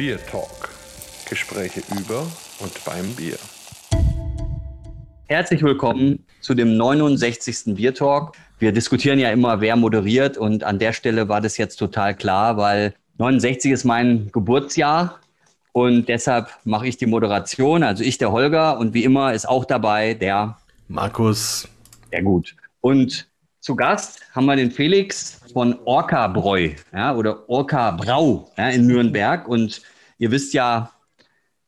Bier Talk. Gespräche über und beim Bier. Herzlich willkommen zu dem 69. Bier Talk. Wir diskutieren ja immer, wer moderiert und an der Stelle war das jetzt total klar, weil 69 ist mein Geburtsjahr und deshalb mache ich die Moderation. Also ich, der Holger und wie immer ist auch dabei der Markus. Sehr gut. Und zu Gast haben wir den Felix von Orca Bräu ja, oder Orca Brau ja, in Nürnberg. Und ihr wisst ja,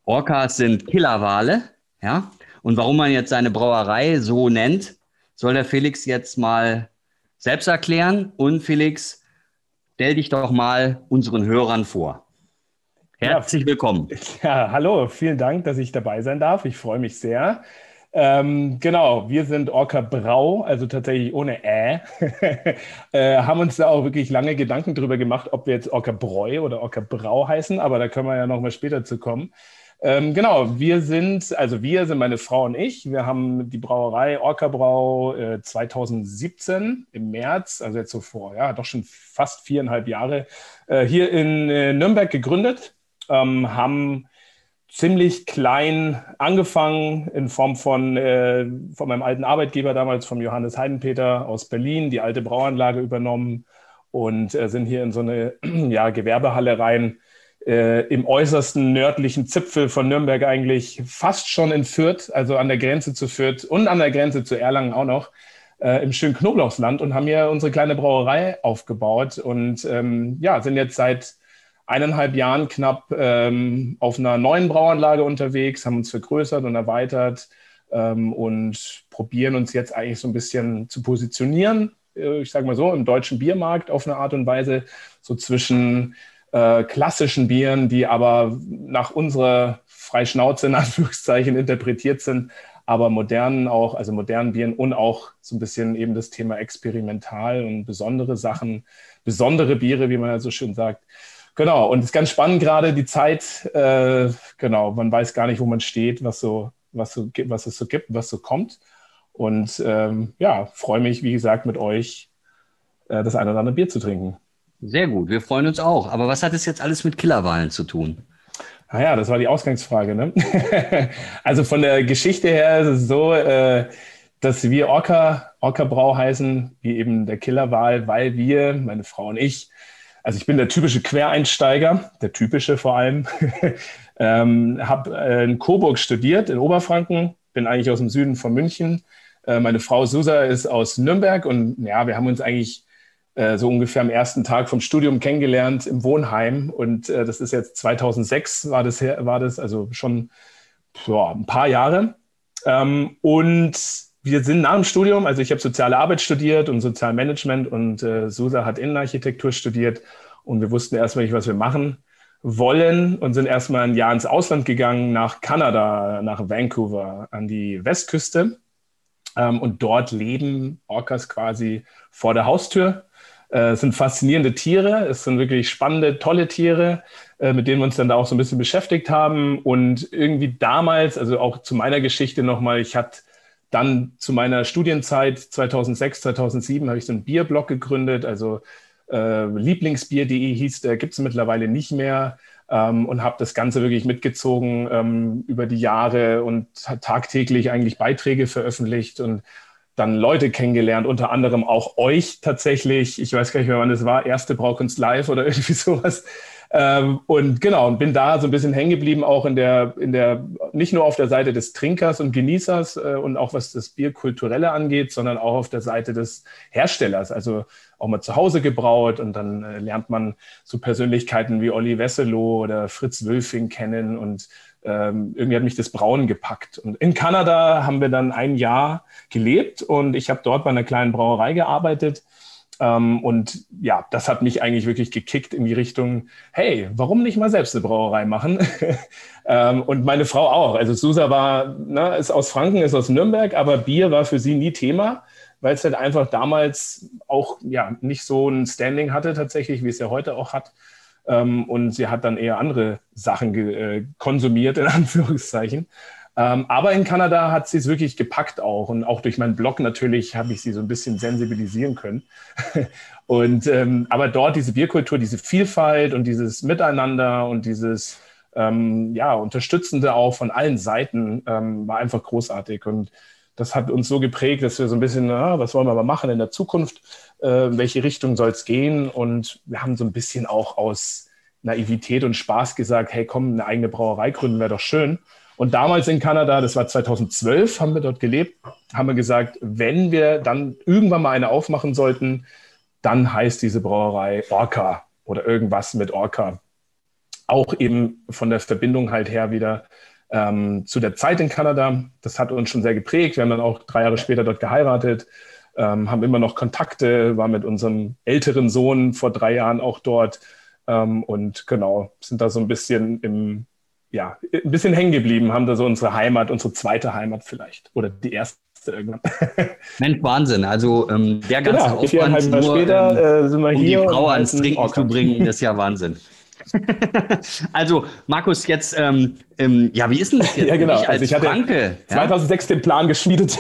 Orcas sind Killerwale. Ja? Und warum man jetzt seine Brauerei so nennt, soll der Felix jetzt mal selbst erklären. Und Felix, stell dich doch mal unseren Hörern vor. Herzlich willkommen. Ja, hallo, vielen Dank, dass ich dabei sein darf. Ich freue mich sehr. Ähm, genau, wir sind Orca Brau, also tatsächlich ohne Ä. äh, haben uns da auch wirklich lange Gedanken drüber gemacht, ob wir jetzt Orca Bräu oder Orca Brau heißen, aber da können wir ja nochmal später zu kommen. Ähm, genau, wir sind, also wir sind meine Frau und ich. Wir haben die Brauerei Orca Brau äh, 2017 im März, also jetzt so vor, ja, doch schon fast viereinhalb Jahre, äh, hier in äh, Nürnberg gegründet. Ähm, haben ziemlich klein angefangen in Form von, äh, von meinem alten Arbeitgeber damals, vom Johannes Heidenpeter aus Berlin, die alte Brauanlage übernommen und äh, sind hier in so eine ja, Gewerbehalle rein. Äh, im äußersten nördlichen Zipfel von Nürnberg eigentlich fast schon in Fürth, also an der Grenze zu Fürth und an der Grenze zu Erlangen auch noch, äh, im schönen Knoblauchsland und haben hier unsere kleine Brauerei aufgebaut und ähm, ja, sind jetzt seit eineinhalb Jahren knapp ähm, auf einer neuen Brauanlage unterwegs, haben uns vergrößert und erweitert ähm, und probieren uns jetzt eigentlich so ein bisschen zu positionieren, äh, ich sage mal so, im deutschen Biermarkt auf eine Art und Weise, so zwischen äh, klassischen Bieren, die aber nach unserer Freischnauze in Anführungszeichen interpretiert sind, aber modernen auch, also modernen Bieren und auch so ein bisschen eben das Thema experimental und besondere Sachen, besondere Biere, wie man ja so schön sagt. Genau, und es ist ganz spannend gerade die Zeit. Äh, genau, man weiß gar nicht, wo man steht, was, so, was, so, was es so gibt, was so kommt. Und ähm, ja, freue mich, wie gesagt, mit euch äh, das eine oder andere Bier zu trinken. Sehr gut, wir freuen uns auch. Aber was hat es jetzt alles mit Killerwahlen zu tun? Naja, das war die Ausgangsfrage. Ne? also von der Geschichte her ist es so, äh, dass wir Orca, Orca Brau heißen, wie eben der Killerwahl, weil wir, meine Frau und ich, also ich bin der typische Quereinsteiger, der typische vor allem. ähm, habe äh, in Coburg studiert, in Oberfranken, bin eigentlich aus dem Süden von München. Äh, meine Frau Susa ist aus Nürnberg und ja, wir haben uns eigentlich äh, so ungefähr am ersten Tag vom Studium kennengelernt im Wohnheim und äh, das ist jetzt 2006 war das, war das also schon boah, ein paar Jahre. Ähm, und wir sind nach dem Studium, also ich habe soziale Arbeit studiert und Sozialmanagement und äh, Susa hat Innenarchitektur studiert und wir wussten erstmal nicht, was wir machen wollen und sind erstmal ein Jahr ins Ausland gegangen, nach Kanada, nach Vancouver, an die Westküste. Ähm, und dort leben Orcas quasi vor der Haustür. Äh, es sind faszinierende Tiere, es sind wirklich spannende, tolle Tiere, äh, mit denen wir uns dann da auch so ein bisschen beschäftigt haben. Und irgendwie damals, also auch zu meiner Geschichte nochmal, ich hatte dann zu meiner Studienzeit 2006, 2007 habe ich so einen Bierblog gegründet, also äh, Lieblingsbier.de hieß, der gibt es mittlerweile nicht mehr ähm, und habe das Ganze wirklich mitgezogen ähm, über die Jahre und tagtäglich eigentlich Beiträge veröffentlicht und dann Leute kennengelernt, unter anderem auch euch tatsächlich. Ich weiß gar nicht mehr, wann das war, erste Braukunst Live oder irgendwie sowas. Ähm, und genau, und bin da so ein bisschen hängen geblieben, auch in der, in der, nicht nur auf der Seite des Trinkers und Genießers äh, und auch was das Bierkulturelle angeht, sondern auch auf der Seite des Herstellers. Also auch mal zu Hause gebraut und dann äh, lernt man so Persönlichkeiten wie Olli Wesselow oder Fritz Wülfing kennen und ähm, irgendwie hat mich das Brauen gepackt. Und in Kanada haben wir dann ein Jahr gelebt und ich habe dort bei einer kleinen Brauerei gearbeitet und ja, das hat mich eigentlich wirklich gekickt in die Richtung, hey, warum nicht mal selbst eine Brauerei machen? ähm, und meine Frau auch. Also Susa war, ne, ist aus Franken, ist aus Nürnberg, aber Bier war für sie nie Thema, weil es halt einfach damals auch ja nicht so ein Standing hatte tatsächlich, wie es ja heute auch hat. Ähm, und sie hat dann eher andere Sachen äh, konsumiert, in Anführungszeichen. Ähm, aber in Kanada hat sie es wirklich gepackt auch. Und auch durch meinen Blog natürlich habe ich sie so ein bisschen sensibilisieren können. und ähm, aber dort diese Bierkultur, diese Vielfalt und dieses Miteinander und dieses ähm, ja, Unterstützende auch von allen Seiten ähm, war einfach großartig. Und das hat uns so geprägt, dass wir so ein bisschen, na, was wollen wir aber machen in der Zukunft? Äh, welche Richtung soll es gehen? Und wir haben so ein bisschen auch aus Naivität und Spaß gesagt, hey komm, eine eigene Brauerei gründen wäre doch schön. Und damals in Kanada, das war 2012, haben wir dort gelebt, haben wir gesagt, wenn wir dann irgendwann mal eine aufmachen sollten, dann heißt diese Brauerei Orca oder irgendwas mit Orca. Auch eben von der Verbindung halt her wieder ähm, zu der Zeit in Kanada. Das hat uns schon sehr geprägt. Wir haben dann auch drei Jahre später dort geheiratet, ähm, haben immer noch Kontakte, war mit unserem älteren Sohn vor drei Jahren auch dort ähm, und genau, sind da so ein bisschen im, ja, ein bisschen hängen geblieben, haben da so unsere Heimat, unsere zweite Heimat vielleicht oder die erste irgendwann. Mensch, Wahnsinn. Also ähm, der ganze genau, Aufwand, nur, später, ähm, äh, sind wir um hier die Frau ans Trinken zu bringen, ist ja Wahnsinn. also, Markus, jetzt, ähm, ähm, ja, wie ist denn das jetzt? Ja, genau. Ich also ich hatte Franke, 2006 ja? den Plan geschmiedet,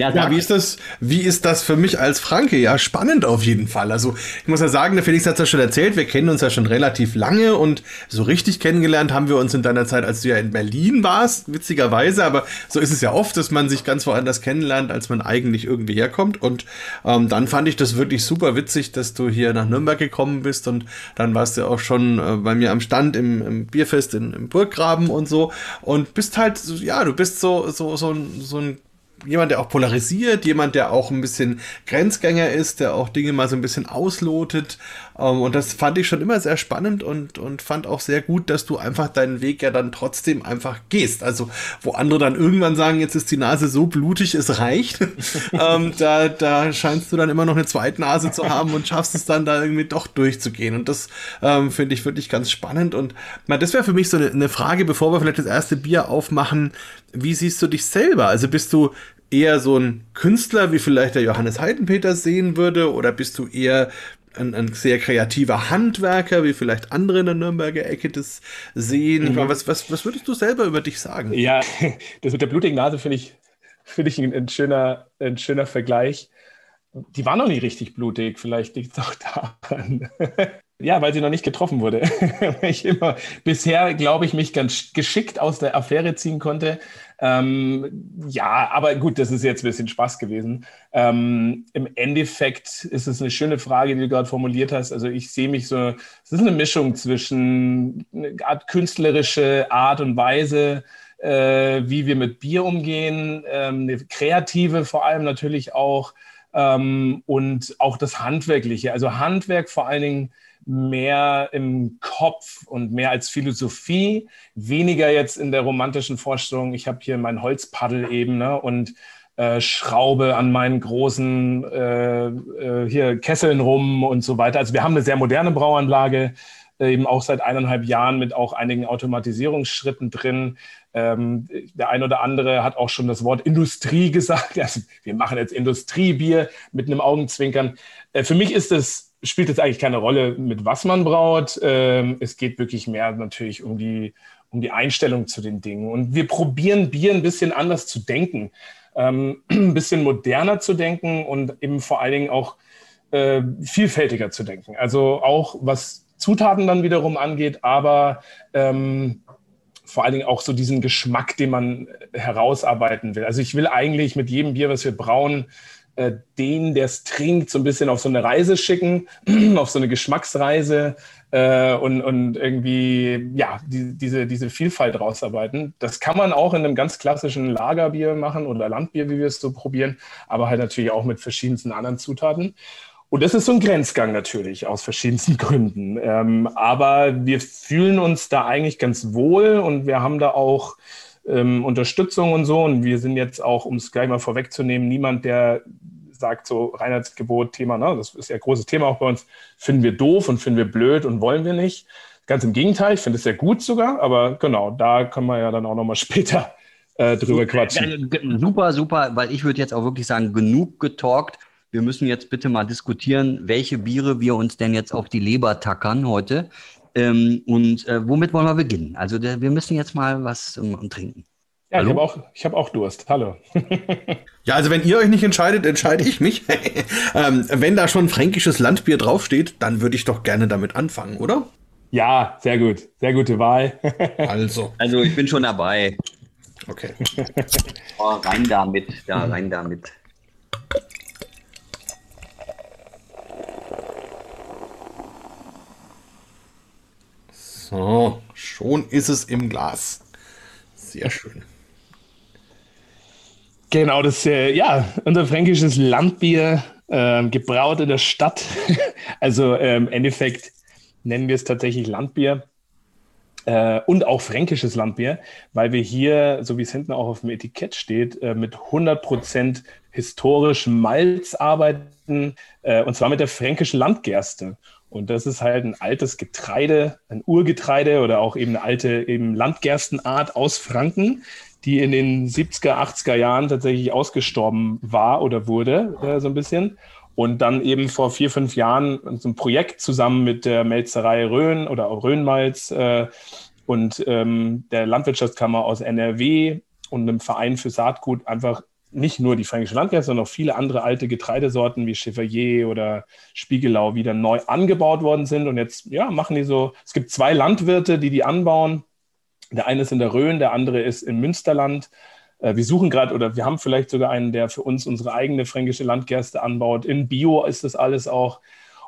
ja, ja, wie ist das, wie ist das für mich als Franke? Ja, spannend auf jeden Fall. Also, ich muss ja sagen, der Felix hat es ja schon erzählt, wir kennen uns ja schon relativ lange und so richtig kennengelernt haben wir uns in deiner Zeit, als du ja in Berlin warst, witzigerweise, aber so ist es ja oft, dass man sich ganz woanders kennenlernt, als man eigentlich irgendwie herkommt. Und ähm, dann fand ich das wirklich super witzig, dass du hier nach Nürnberg gekommen bist und dann warst du auch schon äh, bei mir am Stand im, im Bierfest in, im Burggraben und so und bist halt, ja, du bist so, so, so, so ein jemand, der auch polarisiert, jemand, der auch ein bisschen Grenzgänger ist, der auch Dinge mal so ein bisschen auslotet. Ähm, und das fand ich schon immer sehr spannend und, und fand auch sehr gut, dass du einfach deinen Weg ja dann trotzdem einfach gehst. Also, wo andere dann irgendwann sagen, jetzt ist die Nase so blutig, es reicht. ähm, da, da scheinst du dann immer noch eine zweite Nase zu haben und schaffst es dann da irgendwie doch durchzugehen. Und das ähm, finde ich wirklich ganz spannend. Und na, das wäre für mich so eine, eine Frage, bevor wir vielleicht das erste Bier aufmachen. Wie siehst du dich selber? Also bist du eher so ein Künstler, wie vielleicht der Johannes Heidenpeter sehen würde, oder bist du eher ein, ein sehr kreativer Handwerker, wie vielleicht andere in der Nürnberger Ecke das sehen? Mhm. Meine, was, was, was würdest du selber über dich sagen? Ja, das mit der blutigen Nase finde ich, find ich ein, ein, schöner, ein schöner Vergleich. Die war noch nie richtig blutig, vielleicht liegt es auch daran. Ja, weil sie noch nicht getroffen wurde. ich immer bisher, glaube ich, mich ganz geschickt aus der Affäre ziehen konnte. Ähm, ja, aber gut, das ist jetzt ein bisschen Spaß gewesen. Ähm, Im Endeffekt ist es eine schöne Frage, die du gerade formuliert hast. Also ich sehe mich so, es ist eine Mischung zwischen eine Art künstlerische Art und Weise, äh, wie wir mit Bier umgehen, ähm, eine kreative vor allem natürlich auch ähm, und auch das Handwerkliche. Also Handwerk vor allen Dingen mehr im Kopf und mehr als Philosophie, weniger jetzt in der romantischen Vorstellung, ich habe hier mein Holzpaddel eben ne, und äh, schraube an meinen großen äh, äh, hier Kesseln rum und so weiter. Also wir haben eine sehr moderne Brauanlage, eben auch seit eineinhalb Jahren mit auch einigen Automatisierungsschritten drin. Ähm, der ein oder andere hat auch schon das Wort Industrie gesagt. Also wir machen jetzt Industriebier mit einem Augenzwinkern. Äh, für mich ist es spielt jetzt eigentlich keine Rolle, mit was man braut. Ähm, es geht wirklich mehr natürlich um die, um die Einstellung zu den Dingen. Und wir probieren Bier ein bisschen anders zu denken, ähm, ein bisschen moderner zu denken und eben vor allen Dingen auch äh, vielfältiger zu denken. Also auch was Zutaten dann wiederum angeht, aber ähm, vor allen Dingen auch so diesen Geschmack, den man herausarbeiten will. Also ich will eigentlich mit jedem Bier, was wir brauen, äh, den, der es trinkt, so ein bisschen auf so eine Reise schicken, auf so eine Geschmacksreise äh, und, und irgendwie ja, die, diese, diese Vielfalt rausarbeiten. Das kann man auch in einem ganz klassischen Lagerbier machen oder Landbier, wie wir es so probieren, aber halt natürlich auch mit verschiedensten anderen Zutaten. Und das ist so ein Grenzgang natürlich aus verschiedensten Gründen. Ähm, aber wir fühlen uns da eigentlich ganz wohl und wir haben da auch ähm, Unterstützung und so. Und wir sind jetzt auch, um es gleich mal vorwegzunehmen, niemand, der sagt so Reinheitsgebot, Thema, ne? das ist ja ein großes Thema auch bei uns, finden wir doof und finden wir blöd und wollen wir nicht. Ganz im Gegenteil, ich finde es sehr gut sogar, aber genau, da können wir ja dann auch nochmal später äh, drüber quatschen. Super, super, weil ich würde jetzt auch wirklich sagen, genug getalkt. Wir müssen jetzt bitte mal diskutieren, welche Biere wir uns denn jetzt auf die Leber tackern heute. Ähm, und äh, womit wollen wir beginnen? Also der, wir müssen jetzt mal was um, trinken. Ja, Hallo? ich habe auch, hab auch Durst. Hallo. ja, also wenn ihr euch nicht entscheidet, entscheide ich mich. ähm, wenn da schon fränkisches Landbier draufsteht, dann würde ich doch gerne damit anfangen, oder? Ja, sehr gut. Sehr gute Wahl. also. Also ich bin schon dabei. Okay. Oh, rein damit, da rein damit. So, schon ist es im Glas. Sehr schön. Genau, das äh, ja unser fränkisches Landbier, äh, gebraut in der Stadt. also äh, im Endeffekt nennen wir es tatsächlich Landbier äh, und auch fränkisches Landbier, weil wir hier, so wie es hinten auch auf dem Etikett steht, äh, mit 100% historischem Malz arbeiten, äh, und zwar mit der fränkischen Landgerste. Und das ist halt ein altes Getreide, ein Urgetreide oder auch eben eine alte eben Landgerstenart aus Franken, die in den 70er, 80er Jahren tatsächlich ausgestorben war oder wurde, äh, so ein bisschen. Und dann eben vor vier, fünf Jahren so ein Projekt zusammen mit der Melzerei Rhön oder auch Rhönmalz äh, und ähm, der Landwirtschaftskammer aus NRW und einem Verein für Saatgut einfach nicht nur die fränkische Landwirtschaft, sondern auch viele andere alte Getreidesorten wie Chevalier oder Spiegelau wieder neu angebaut worden sind. Und jetzt ja, machen die so, es gibt zwei Landwirte, die die anbauen. Der eine ist in der Rhön, der andere ist im Münsterland. Äh, wir suchen gerade oder wir haben vielleicht sogar einen, der für uns unsere eigene fränkische Landgerste anbaut. In Bio ist das alles auch.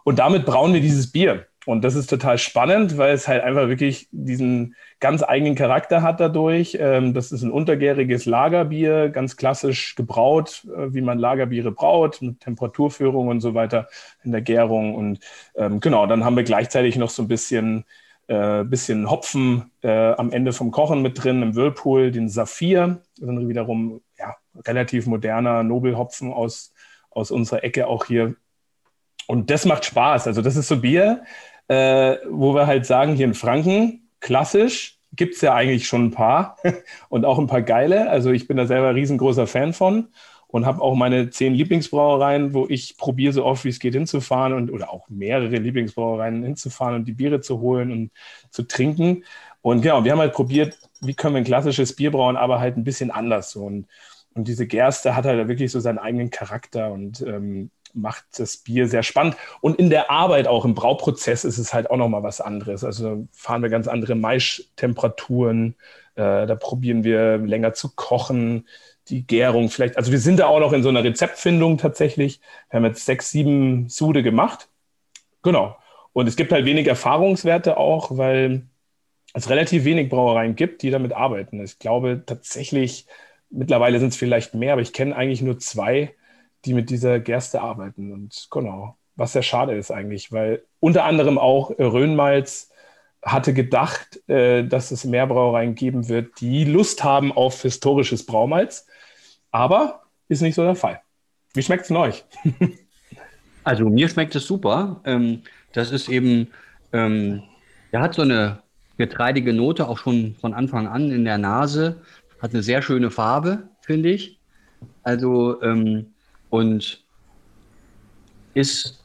Und damit brauen wir dieses Bier. Und das ist total spannend, weil es halt einfach wirklich diesen ganz eigenen Charakter hat dadurch. Ähm, das ist ein untergäriges Lagerbier, ganz klassisch gebraut, äh, wie man Lagerbiere braut, mit Temperaturführung und so weiter in der Gärung. Und ähm, genau, dann haben wir gleichzeitig noch so ein bisschen, äh, bisschen Hopfen äh, am Ende vom Kochen mit drin, im Whirlpool, den Saphir. Ist wiederum ja, relativ moderner Nobelhopfen aus, aus unserer Ecke auch hier. Und das macht Spaß. Also das ist so Bier, äh, wo wir halt sagen, hier in Franken, klassisch, gibt es ja eigentlich schon ein paar und auch ein paar geile. Also ich bin da selber riesengroßer Fan von und habe auch meine zehn Lieblingsbrauereien, wo ich probiere so oft wie es geht hinzufahren und oder auch mehrere Lieblingsbrauereien hinzufahren und die Biere zu holen und zu trinken. Und genau, wir haben halt probiert, wie können wir ein klassisches Bier brauen, aber halt ein bisschen anders. So. Und, und diese Gerste hat halt wirklich so seinen eigenen Charakter und ähm, macht das Bier sehr spannend. Und in der Arbeit, auch im Brauprozess, ist es halt auch nochmal was anderes. Also fahren wir ganz andere Maischtemperaturen. Äh, da probieren wir länger zu kochen, die Gärung vielleicht. Also wir sind da auch noch in so einer Rezeptfindung tatsächlich. Wir haben jetzt sechs, sieben Sude gemacht. Genau. Und es gibt halt wenig Erfahrungswerte auch, weil es relativ wenig Brauereien gibt, die damit arbeiten. Ich glaube tatsächlich, mittlerweile sind es vielleicht mehr, aber ich kenne eigentlich nur zwei, die mit dieser Gerste arbeiten. Und genau, was sehr schade ist eigentlich, weil unter anderem auch Rhönmalz hatte gedacht, äh, dass es mehr Brauereien geben wird, die Lust haben auf historisches Braumalz. Aber ist nicht so der Fall. Wie schmeckt es denn euch? also mir schmeckt es super. Ähm, das ist eben, ähm, der hat so eine getreidige Note auch schon von Anfang an in der Nase. Hat eine sehr schöne Farbe, finde ich. Also ähm, und ist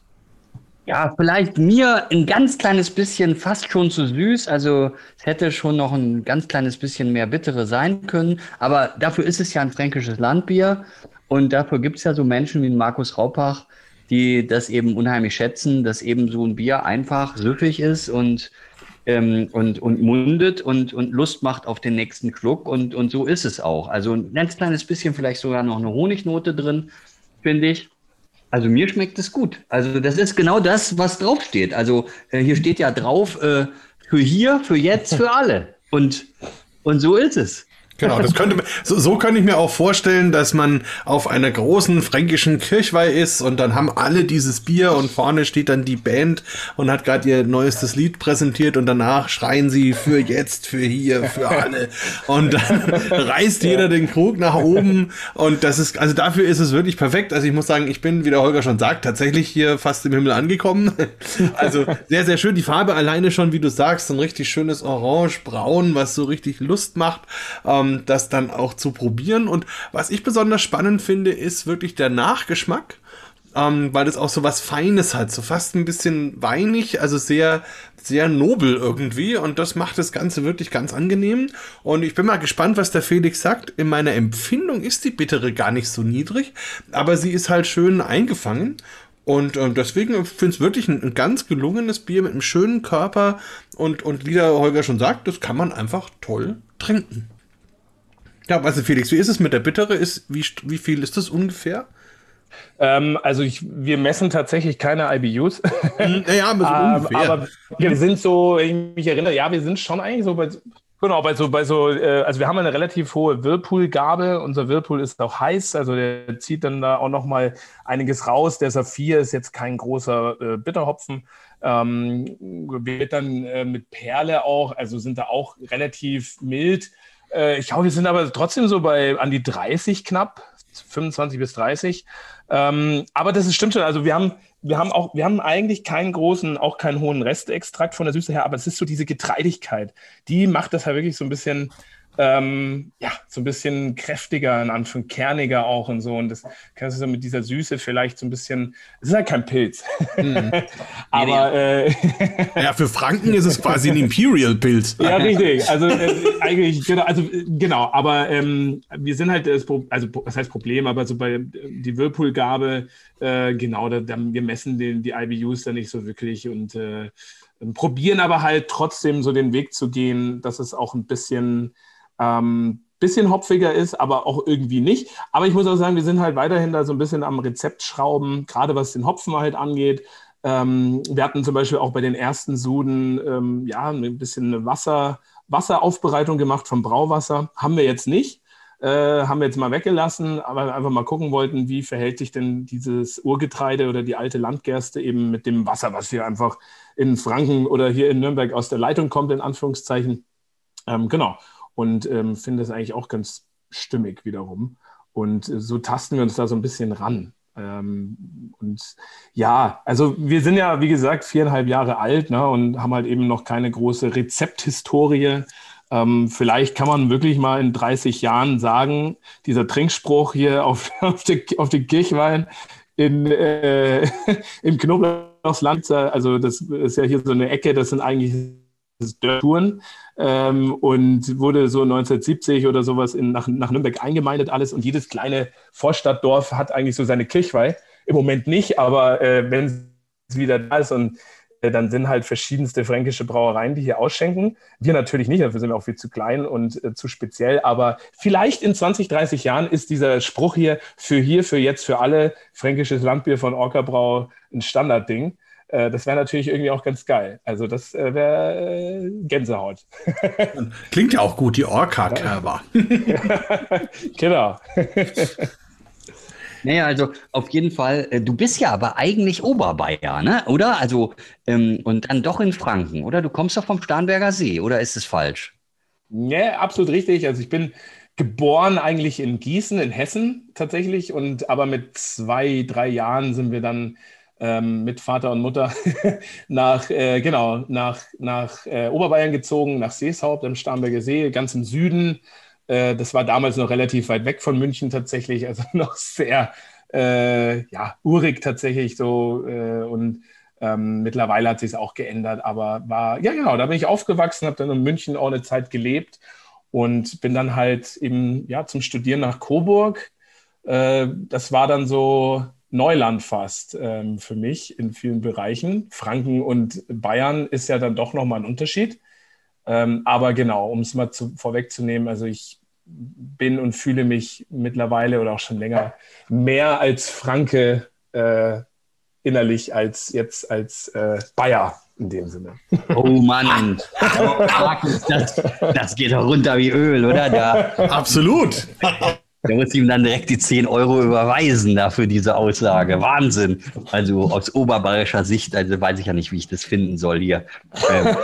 ja vielleicht mir ein ganz kleines bisschen fast schon zu süß. Also es hätte schon noch ein ganz kleines bisschen mehr bittere sein können. Aber dafür ist es ja ein fränkisches Landbier. Und dafür gibt es ja so Menschen wie Markus Raupach, die das eben unheimlich schätzen, dass eben so ein Bier einfach süffig ist und, ähm, und, und mundet und, und Lust macht auf den nächsten Schluck. Und, und so ist es auch. Also ein ganz kleines bisschen vielleicht sogar noch eine Honignote drin finde ich. Also mir schmeckt es gut. Also das ist genau das, was draufsteht. Also äh, hier steht ja drauf, äh, für hier, für jetzt, für alle. Und, und so ist es. Genau, das könnte so, so könnte ich mir auch vorstellen, dass man auf einer großen fränkischen Kirchweih ist und dann haben alle dieses Bier und vorne steht dann die Band und hat gerade ihr neuestes Lied präsentiert und danach schreien sie für jetzt, für hier, für alle und dann reißt jeder den Krug nach oben und das ist also dafür ist es wirklich perfekt. Also ich muss sagen, ich bin, wie der Holger schon sagt, tatsächlich hier fast im Himmel angekommen. Also sehr sehr schön die Farbe alleine schon, wie du sagst, ein richtig schönes Orange, Braun, was so richtig Lust macht. Ähm, ähm, das dann auch zu probieren. Und was ich besonders spannend finde, ist wirklich der Nachgeschmack. ähm, weil das auch so was Feines hat, so fast ein bisschen weinig, also sehr, sehr nobel irgendwie und das macht das Ganze wirklich ganz angenehm und ich bin mal gespannt, was der Felix sagt. In meiner Empfindung ist die Bittere gar nicht so niedrig, aber sie ist halt schön eingefangen und äh, deswegen finde ich es wirklich ein, ein, ganz gelungenes Bier mit einem schönen Körper und, und wie der Holger schon sagt, das kann man einfach toll trinken. Ja, du, Felix, wie ist es mit der Bittere? Ist, wie, wie viel ist das ungefähr? Ähm, also ich, wir messen tatsächlich keine IBUs. Naja, aber, so ähm, aber wir sind so, ich mich erinnere, ja, wir sind schon eigentlich so bei, genau, bei so, bei so, äh, also wir haben eine relativ hohe Whirlpool-Gabe. Unser Whirlpool ist auch heiß, also der zieht dann da auch nochmal einiges raus. Der Saphir ist jetzt kein großer äh, Bitterhopfen. Ähm, wird dann äh, mit Perle auch, also sind da auch relativ mild. Äh, ich glaube, wir sind aber trotzdem so bei an die 30 knapp, 25 bis 30. Ähm, aber das ist, stimmt schon. Also wir haben, wir haben auch, wir haben eigentlich keinen großen, auch keinen hohen Restextrakt von der Süße her, aber es ist so diese Getreidigkeit, die macht das halt wirklich so ein bisschen ähm, ja, so ein bisschen kräftiger, in Anführung, kerniger auch und so. Und das kannst du so mit dieser Süße vielleicht so ein bisschen, es ist halt kein Pilz. Mhm. Aber äh, ja, für Franken ist es quasi ein Imperial-Pilz. ja, richtig. Also äh, eigentlich, genau, also genau, aber ähm, wir sind halt das Pro also das heißt Problem, aber so bei die Whirlpool-Gabe, äh, genau, da, da, wir messen den, die IBUs da nicht so wirklich und äh, probieren aber halt trotzdem so den Weg zu gehen, dass es auch ein bisschen ähm, bisschen hopfiger ist, aber auch irgendwie nicht. Aber ich muss auch sagen, wir sind halt weiterhin da so ein bisschen am Rezept schrauben, gerade was den Hopfen halt angeht. Ähm, wir hatten zum Beispiel auch bei den ersten Suden ähm, ja ein bisschen eine Wasser, Wasseraufbereitung gemacht vom Brauwasser. Haben wir jetzt nicht. Äh, haben wir jetzt mal weggelassen, aber einfach mal gucken wollten, wie verhält sich denn dieses Urgetreide oder die alte Landgerste eben mit dem Wasser, was hier einfach in Franken oder hier in Nürnberg aus der Leitung kommt, in Anführungszeichen. Ähm, genau und ähm, finde es eigentlich auch ganz stimmig wiederum. Und so tasten wir uns da so ein bisschen ran. Ähm, und ja, also wir sind ja, wie gesagt, viereinhalb Jahre alt ne, und haben halt eben noch keine große Rezepthistorie. Ähm, vielleicht kann man wirklich mal in 30 Jahren sagen, dieser Trinkspruch hier auf, auf, die, auf den Kirchwein in, äh, im Knoblauchsland, also das ist ja hier so eine Ecke, das sind eigentlich Touren ähm, und wurde so 1970 oder sowas in, nach, nach Nürnberg eingemeindet alles und jedes kleine Vorstadtdorf hat eigentlich so seine Kirchweih. Im Moment nicht, aber äh, wenn es wieder da ist und äh, dann sind halt verschiedenste fränkische Brauereien, die hier ausschenken. Wir natürlich nicht, dafür sind wir auch viel zu klein und äh, zu speziell, aber vielleicht in 20, 30 Jahren ist dieser Spruch hier für hier, für jetzt, für alle fränkisches Landbier von Orca Brau ein Standardding. Äh, das wäre natürlich irgendwie auch ganz geil. Also das äh, wäre äh, Gänsehaut. Klingt ja auch gut, die Orca-Körper. genau. Naja, also auf jeden Fall, du bist ja aber eigentlich Oberbayer, ne? oder? Also, ähm, und dann doch in Franken, oder? Du kommst doch vom Starnberger See, oder ist es falsch? Ja, absolut richtig. Also ich bin geboren eigentlich in Gießen, in Hessen tatsächlich, und aber mit zwei, drei Jahren sind wir dann ähm, mit Vater und Mutter nach, äh, genau, nach, nach äh, Oberbayern gezogen, nach Seeshaupt am Starnberger See, ganz im Süden. Äh, das war damals noch relativ weit weg von München tatsächlich, also noch sehr äh, ja, urig tatsächlich so. Äh, und ähm, mittlerweile hat sich es auch geändert, aber war, ja genau, da bin ich aufgewachsen, habe dann in München auch eine Zeit gelebt und bin dann halt eben ja, zum Studieren nach Coburg. Äh, das war dann so Neuland fast ähm, für mich in vielen Bereichen. Franken und Bayern ist ja dann doch nochmal ein Unterschied. Ähm, aber genau, um es mal zu, vorwegzunehmen, also ich bin und fühle mich mittlerweile oder auch schon länger mehr als Franke äh, innerlich als jetzt als äh, Bayer in dem Sinne. Oh Mann, das, das geht doch runter wie Öl, oder? Da. Absolut. Der muss ihm dann direkt die 10 Euro überweisen dafür diese Aussage. Wahnsinn. Also aus oberbayerischer Sicht, also weiß ich ja nicht, wie ich das finden soll hier. Ähm,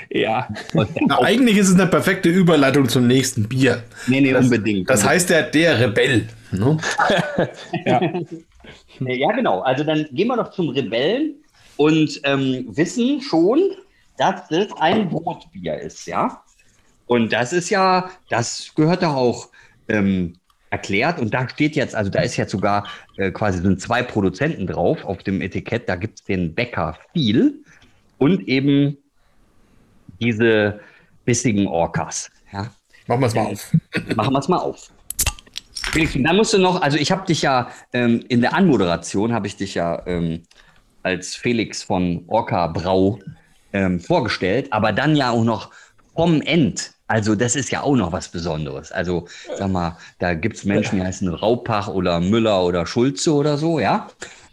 ja. Na, eigentlich ist es eine perfekte Überleitung zum nächsten Bier. Nee, nee, das, unbedingt. Das heißt der, der Rebell. Ne? ja. ja, genau. Also dann gehen wir doch zum Rebellen und ähm, wissen schon, dass das ein Brotbier ist, ja? Und das ist ja, das gehört doch auch ähm, erklärt und da steht jetzt, also da ist jetzt sogar äh, quasi sind zwei Produzenten drauf auf dem Etikett. Da gibt es den Bäcker viel und eben diese bissigen Orcas. Ja. Machen wir es mal auf. Machen wir es mal auf. Felix, dann musst du noch, also ich habe dich ja ähm, in der Anmoderation habe ich dich ja ähm, als Felix von Orca Brau ähm, vorgestellt, aber dann ja auch noch vom End. Also das ist ja auch noch was Besonderes. Also sag mal, da gibt es Menschen, die heißen Raupach oder Müller oder Schulze oder so, ja.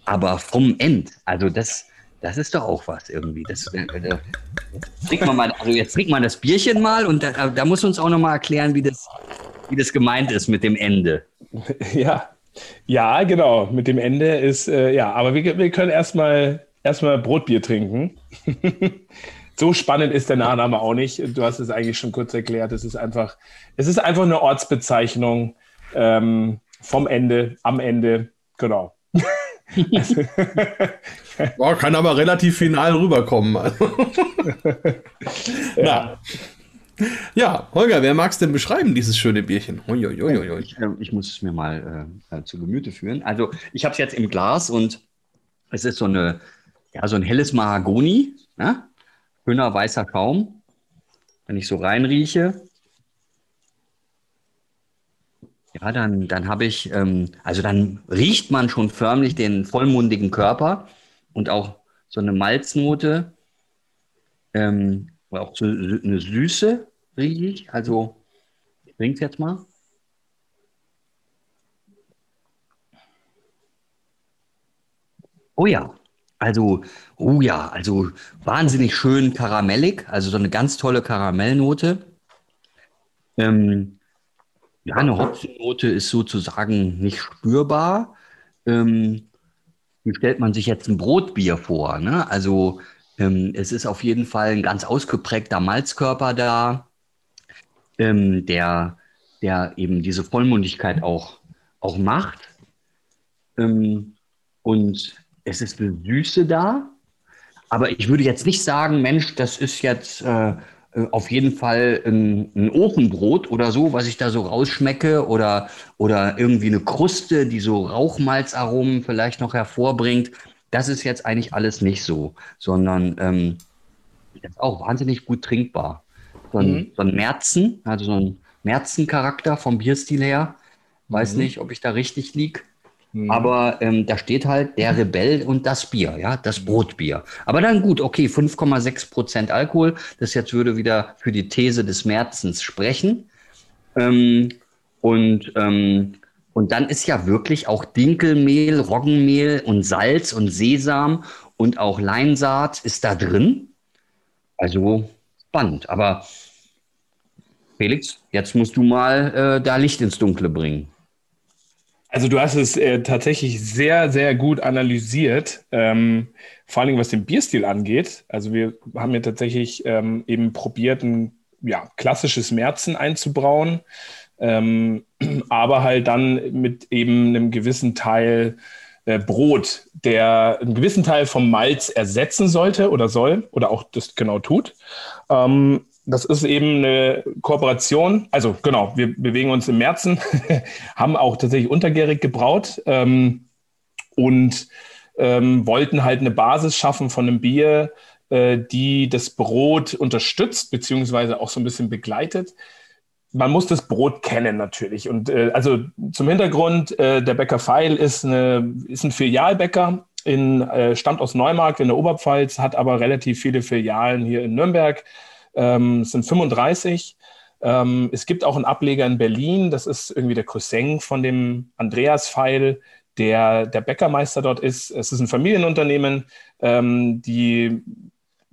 Aber vom End, also das, das ist doch auch was irgendwie. Das, äh, äh, trinkt man mal, also jetzt trinkt man das Bierchen mal und da, da muss uns auch noch mal erklären, wie das, wie das gemeint ist mit dem Ende. Ja, ja, genau. Mit dem Ende ist, äh, ja, aber wir, wir können erstmal erstmal Brotbier trinken. so spannend ist der Nachname auch nicht. Du hast es eigentlich schon kurz erklärt. Es ist einfach, es ist einfach eine Ortsbezeichnung ähm, vom Ende, am Ende. Genau. Boah, kann aber relativ final rüberkommen. ja. Ja, Holger, wer mag es denn beschreiben, dieses schöne Bierchen? Ich, äh, ich, muss es mir mal äh, äh, zu Gemüte führen. Also, ich habe es jetzt im Glas und es ist so, eine, ja, so ein helles Mahagoni. Ne? Schöner weißer Schaum. Wenn ich so reinrieche, ja, dann, dann habe ich, ähm, also dann riecht man schon förmlich den vollmundigen Körper und auch so eine Malznote, ähm, auch so eine Süße rieche ich. Also, ich trinke es jetzt mal. Oh ja, also, oh ja, also wahnsinnig schön karamellig, also so eine ganz tolle Karamellnote. Ähm, ja, eine Hopfennote ist sozusagen nicht spürbar. Ähm, wie stellt man sich jetzt ein Brotbier vor? Ne? Also ähm, es ist auf jeden Fall ein ganz ausgeprägter Malzkörper da, ähm, der, der eben diese Vollmundigkeit auch, auch macht. Ähm, und es ist eine Süße da. Aber ich würde jetzt nicht sagen, Mensch, das ist jetzt äh, äh, auf jeden Fall ein, ein, Ofenbrot oder so, was ich da so rausschmecke oder, oder irgendwie eine Kruste, die so Rauchmalzaromen vielleicht noch hervorbringt. Das ist jetzt eigentlich alles nicht so, sondern ähm, das ist auch wahnsinnig gut trinkbar. So ein, mhm. so ein Märzen, also so ein Märzencharakter vom Bierstil her. Weiß mhm. nicht, ob ich da richtig liege. Mhm. Aber ähm, da steht halt der Rebell und das Bier, ja, das Brotbier. Aber dann gut, okay, 5,6 Prozent Alkohol. Das jetzt würde wieder für die These des Märzens sprechen. Ähm, und, ähm, und dann ist ja wirklich auch Dinkelmehl, Roggenmehl und Salz und Sesam und auch Leinsaat ist da drin. Also spannend. Aber Felix, jetzt musst du mal äh, da Licht ins Dunkle bringen. Also du hast es äh, tatsächlich sehr, sehr gut analysiert, ähm, vor Dingen was den Bierstil angeht. Also wir haben ja tatsächlich ähm, eben probiert, ein ja, klassisches Märzen einzubrauen, ähm, aber halt dann mit eben einem gewissen Teil äh, Brot, der einen gewissen Teil vom Malz ersetzen sollte oder soll oder auch das genau tut. Ähm, das ist eben eine Kooperation. Also genau, wir bewegen uns im Märzen, haben auch tatsächlich untergärig gebraut ähm, und ähm, wollten halt eine Basis schaffen von einem Bier, äh, die das Brot unterstützt, beziehungsweise auch so ein bisschen begleitet. Man muss das Brot kennen natürlich. Und äh, also zum Hintergrund, äh, der Bäcker Feil ist, eine, ist ein Filialbäcker, in, äh, stammt aus Neumarkt in der Oberpfalz, hat aber relativ viele Filialen hier in Nürnberg ähm, es sind 35. Ähm, es gibt auch einen Ableger in Berlin, das ist irgendwie der Cousin von dem Andreas Feil, der der Bäckermeister dort ist. Es ist ein Familienunternehmen, ähm, die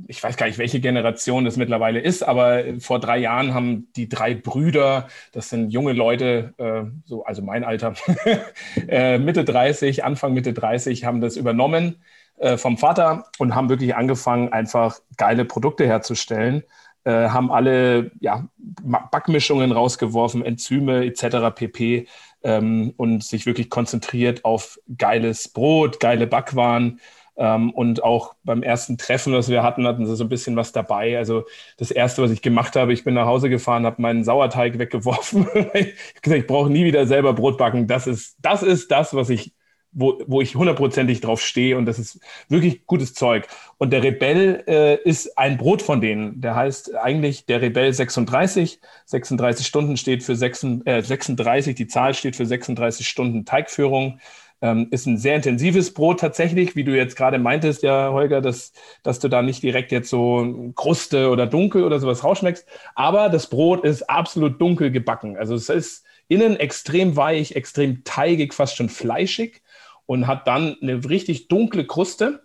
ich weiß gar nicht, welche Generation das mittlerweile ist, aber vor drei Jahren haben die drei Brüder, das sind junge Leute, äh, so, also mein Alter, äh, Mitte 30, Anfang Mitte 30, haben das übernommen äh, vom Vater und haben wirklich angefangen, einfach geile Produkte herzustellen. Äh, haben alle ja, Backmischungen rausgeworfen, Enzyme etc. pp. Ähm, und sich wirklich konzentriert auf geiles Brot, geile Backwaren. Ähm, und auch beim ersten Treffen, was wir hatten, hatten sie so ein bisschen was dabei. Also das Erste, was ich gemacht habe, ich bin nach Hause gefahren, habe meinen Sauerteig weggeworfen. ich habe gesagt, ich brauche nie wieder selber Brot backen. Das ist das, ist das was ich wo, wo ich hundertprozentig drauf stehe und das ist wirklich gutes Zeug. Und der Rebell äh, ist ein Brot von denen. Der heißt eigentlich der Rebell 36. 36 Stunden steht für 6, äh, 36, die Zahl steht für 36 Stunden Teigführung. Ähm, ist ein sehr intensives Brot tatsächlich, wie du jetzt gerade meintest, ja, Holger, dass, dass du da nicht direkt jetzt so Kruste oder dunkel oder sowas rausschmeckst. Aber das Brot ist absolut dunkel gebacken. Also es ist innen extrem weich, extrem teigig, fast schon fleischig und hat dann eine richtig dunkle Kruste,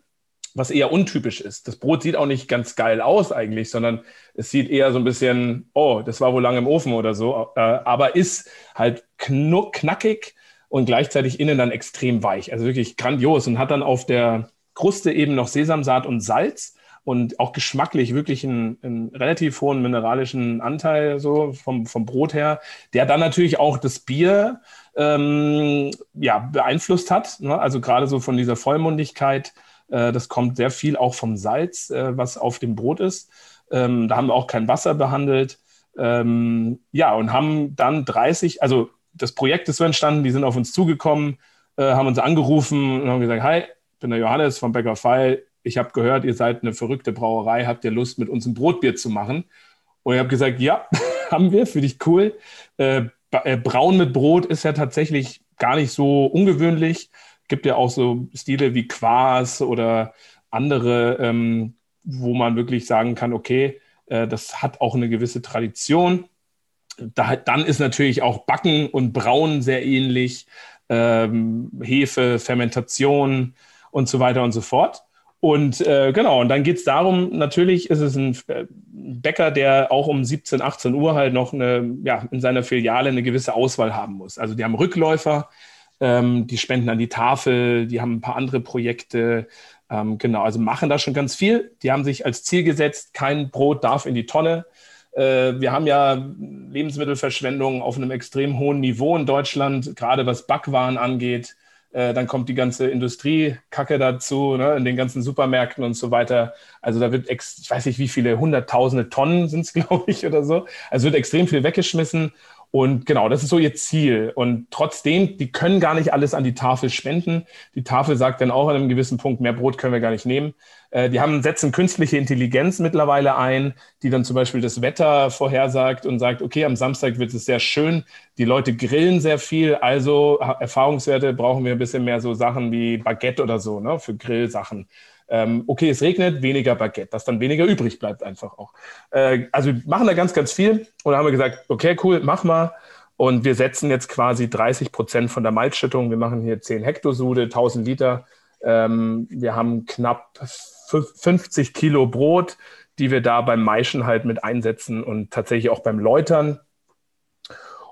was eher untypisch ist. Das Brot sieht auch nicht ganz geil aus eigentlich, sondern es sieht eher so ein bisschen, oh, das war wohl lange im Ofen oder so, äh, aber ist halt knackig und gleichzeitig innen dann extrem weich. Also wirklich grandios und hat dann auf der Kruste eben noch Sesamsaat und Salz und auch geschmacklich wirklich einen, einen, relativ hohen mineralischen Anteil so vom, vom Brot her, der dann natürlich auch das Bier ähm, ja, beeinflusst hat. Ne? Also gerade so von dieser Vollmundigkeit, äh, das kommt sehr viel auch vom Salz, äh, was auf dem Brot ist. Ähm, da haben wir auch kein Wasser behandelt. Ähm, ja, und haben dann 30, also das Projekt ist so entstanden, die sind auf uns zugekommen, äh, haben uns angerufen und haben gesagt, hi, ich bin der Johannes vom Bäcker Feil. Ich habe gehört, ihr seid eine verrückte Brauerei, habt ihr Lust, mit uns ein Brotbier zu machen? Und ich habe gesagt, ja, haben wir, finde ich cool. Äh, äh, Braun mit Brot ist ja tatsächlich gar nicht so ungewöhnlich. Gibt ja auch so Stile wie Quas oder andere, ähm, wo man wirklich sagen kann, okay, äh, das hat auch eine gewisse Tradition da, dann ist natürlich auch Backen und Brauen sehr ähnlich, ähm, Hefe, Fermentation und so weiter und so fort. Und äh, genau, und dann geht es darum, natürlich ist es ein äh, Bäcker, der auch um 17, 18 Uhr halt noch eine, ja, in seiner Filiale eine gewisse Auswahl haben muss. Also die haben Rückläufer, ähm, die spenden an die Tafel, die haben ein paar andere Projekte, ähm, genau, also machen da schon ganz viel. Die haben sich als Ziel gesetzt, kein Brot darf in die Tonne. Äh, wir haben ja Lebensmittelverschwendung auf einem extrem hohen Niveau in Deutschland, gerade was Backwaren angeht. Äh, dann kommt die ganze Industriekacke dazu, ne, in den ganzen Supermärkten und so weiter. Also da wird, ex ich weiß nicht, wie viele, hunderttausende Tonnen sind es, glaube ich, oder so. Also wird extrem viel weggeschmissen. Und genau, das ist so ihr Ziel. Und trotzdem, die können gar nicht alles an die Tafel spenden. Die Tafel sagt dann auch an einem gewissen Punkt, mehr Brot können wir gar nicht nehmen. Äh, die haben, setzen künstliche Intelligenz mittlerweile ein, die dann zum Beispiel das Wetter vorhersagt und sagt, okay, am Samstag wird es sehr schön. Die Leute grillen sehr viel, also Erfahrungswerte brauchen wir ein bisschen mehr so Sachen wie Baguette oder so, ne, für Grillsachen ähm, okay, es regnet, weniger Baguette, dass dann weniger übrig bleibt einfach auch. Äh, also wir machen da ganz, ganz viel und haben wir gesagt, okay, cool, mach mal. Und wir setzen jetzt quasi 30 Prozent von der Malzschüttung. Wir machen hier 10 Hektosude, 1000 Liter. Ähm, wir haben knapp 50 Kilo Brot, die wir da beim Maischen halt mit einsetzen und tatsächlich auch beim Läutern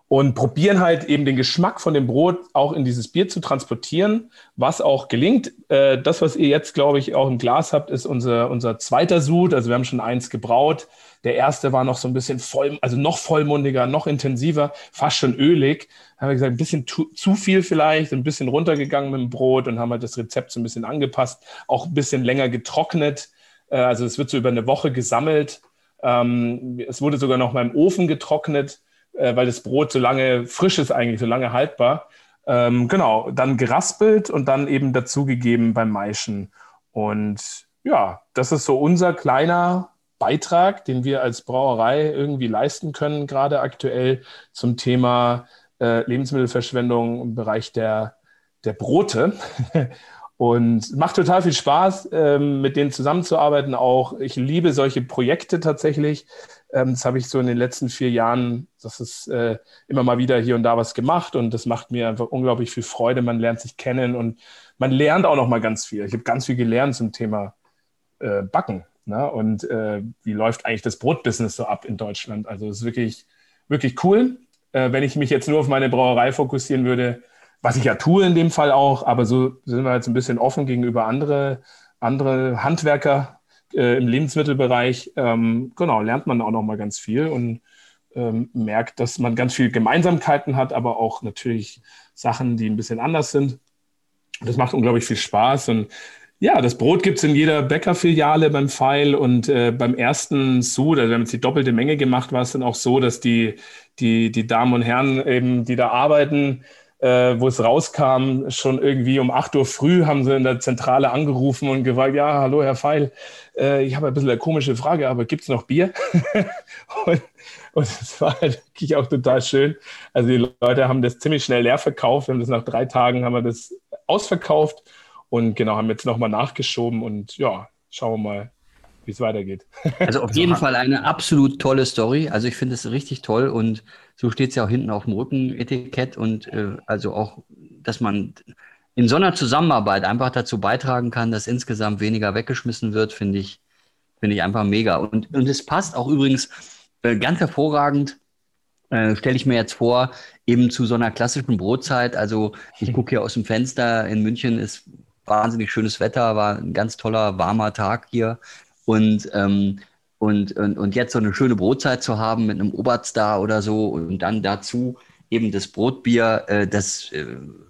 und probieren halt eben den Geschmack von dem Brot auch in dieses Bier zu transportieren, was auch gelingt. Äh, das, was ihr jetzt, glaube ich, auch im Glas habt, ist unser, unser zweiter Sud. Also wir haben schon eins gebraut. Der erste war noch so ein bisschen voll, also noch vollmundiger, noch intensiver, fast schon ölig. Da haben wir gesagt, ein bisschen zu, zu viel vielleicht, ein bisschen runtergegangen mit dem Brot und haben halt das Rezept so ein bisschen angepasst, auch ein bisschen länger getrocknet. Äh, also es wird so über eine Woche gesammelt. Ähm, es wurde sogar noch mal im Ofen getrocknet äh, weil das Brot so lange frisch ist eigentlich, so lange haltbar. Ähm, genau, dann geraspelt und dann eben dazugegeben beim Maischen. Und ja, das ist so unser kleiner Beitrag, den wir als Brauerei irgendwie leisten können, gerade aktuell zum Thema äh, Lebensmittelverschwendung im Bereich der, der Brote. Und macht total viel Spaß, ähm, mit denen zusammenzuarbeiten. Auch ich liebe solche Projekte tatsächlich. Ähm, das habe ich so in den letzten vier Jahren, das ist äh, immer mal wieder hier und da was gemacht und das macht mir einfach unglaublich viel Freude. Man lernt sich kennen und man lernt auch noch mal ganz viel. Ich habe ganz viel gelernt zum Thema äh, Backen. Ne? Und äh, wie läuft eigentlich das Brotbusiness so ab in Deutschland? Also es ist wirklich, wirklich cool. Äh, wenn ich mich jetzt nur auf meine Brauerei fokussieren würde, was ich ja tue in dem Fall auch, aber so sind wir jetzt ein bisschen offen gegenüber andere, andere Handwerker, äh, im Lebensmittelbereich, ähm, genau, lernt man auch noch mal ganz viel und ähm, merkt, dass man ganz viel Gemeinsamkeiten hat, aber auch natürlich Sachen, die ein bisschen anders sind. Das macht unglaublich viel Spaß und Ja, das Brot gibt es in jeder Bäckerfiliale beim Pfeil und äh, beim ersten Sud, also wir haben jetzt die doppelte Menge gemacht, war es dann auch so, dass die, die, die Damen und Herren eben, die da arbeiten, äh, wo es rauskam, schon irgendwie um 8 Uhr früh haben sie in der Zentrale angerufen und gefragt, ja, hallo Herr Pfeil, äh, ich habe ein bisschen eine komische Frage, aber gibt es noch Bier? und, und das war halt wirklich auch total schön. Also die Leute haben das ziemlich schnell leer verkauft, wir haben das nach drei Tagen haben wir das ausverkauft und genau, haben jetzt nochmal nachgeschoben und ja, schauen wir mal, wie es weitergeht. Also auf jeden Fall eine absolut tolle Story. Also ich finde es richtig toll und so steht es ja auch hinten auf dem Rückenetikett und äh, also auch, dass man in so einer Zusammenarbeit einfach dazu beitragen kann, dass insgesamt weniger weggeschmissen wird, finde ich, finde ich einfach mega. Und, und es passt auch übrigens äh, ganz hervorragend, äh, stelle ich mir jetzt vor, eben zu so einer klassischen Brotzeit. Also ich gucke hier aus dem Fenster in München, ist wahnsinnig schönes Wetter, war ein ganz toller, warmer Tag hier. Und, ähm, und, und, und jetzt so eine schöne Brotzeit zu haben mit einem Oberstar oder so und dann dazu eben das Brotbier, äh, das, äh,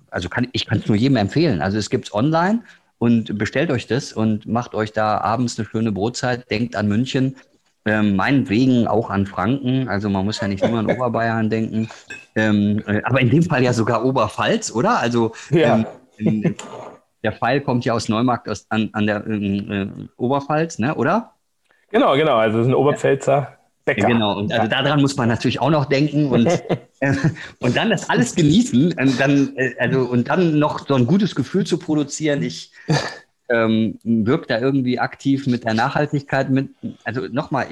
also kann, ich kann es nur jedem empfehlen. Also es gibt es online und bestellt euch das und macht euch da abends eine schöne Brotzeit, denkt an München, ähm, meinetwegen auch an Franken, also man muss ja nicht nur an Oberbayern denken, ähm, äh, aber in dem Fall ja sogar Oberpfalz, oder? Also ja. ähm, der Pfeil kommt ja aus Neumarkt aus, an, an der äh, Oberpfalz, ne, oder? Genau, genau. Also das ist ein Oberpfälzer Bäcker. Genau, und also daran muss man natürlich auch noch denken und, äh, und dann das alles genießen und dann, äh, also, und dann noch so ein gutes Gefühl zu produzieren. Ich ähm, wirke da irgendwie aktiv mit der Nachhaltigkeit mit. Also nochmal,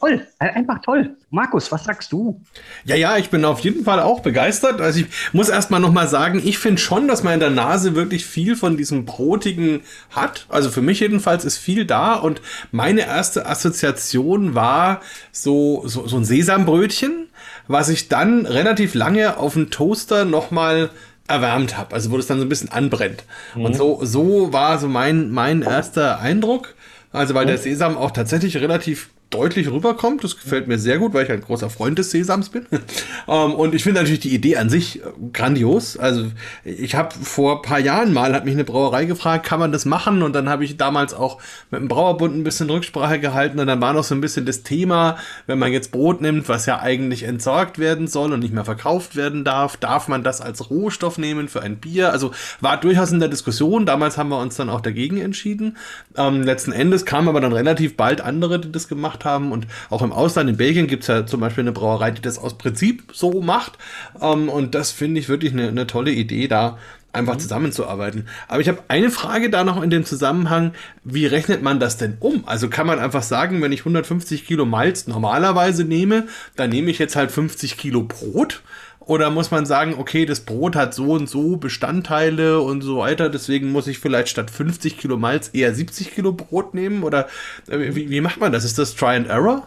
Toll, äh, einfach toll. Markus, was sagst du? Ja, ja, ich bin auf jeden Fall auch begeistert. Also ich muss erstmal nochmal sagen, ich finde schon, dass man in der Nase wirklich viel von diesem Brotigen hat. Also für mich jedenfalls ist viel da und meine erste Assoziation war so, so, so ein Sesambrötchen, was ich dann relativ lange auf dem Toaster nochmal erwärmt habe, also wo das dann so ein bisschen anbrennt. Mhm. Und so, so war so mein, mein erster Eindruck. Also weil der Sesam auch tatsächlich relativ deutlich rüberkommt. Das gefällt mir sehr gut, weil ich ein großer Freund des Sesams bin. um, ähm, und ich finde natürlich die Idee an sich äh, grandios. Also ich habe vor paar Jahren mal, hat mich eine Brauerei gefragt, kann man das machen? Und dann habe ich damals auch mit dem Brauerbund ein bisschen Rücksprache gehalten. Und dann war noch so ein bisschen das Thema, wenn man jetzt Brot nimmt, was ja eigentlich entsorgt werden soll und nicht mehr verkauft werden darf, darf man das als Rohstoff nehmen für ein Bier? Also war durchaus in der Diskussion. Damals haben wir uns dann auch dagegen entschieden. Ähm, letzten Endes kamen aber dann relativ bald andere, die das gemacht gemacht haben. Und auch im Ausland, in Belgien, gibt es ja zum Beispiel eine Brauerei, die das aus Prinzip so macht. Ähm, und das finde ich wirklich eine, eine tolle Idee, da einfach mhm. zusammenzuarbeiten. Aber ich habe eine Frage da noch in dem Zusammenhang, wie rechnet man das denn um? Also kann man einfach sagen, wenn ich 150 Kilo Malz normalerweise nehme, dann nehme ich jetzt halt 50 Kilo Brot oder muss man sagen, okay, das Brot hat so und so Bestandteile und so weiter, deswegen muss ich vielleicht statt 50 Kilo Malz eher 70 Kilo Brot nehmen? Oder äh, wie, wie, macht man das? Ist das Try and Error?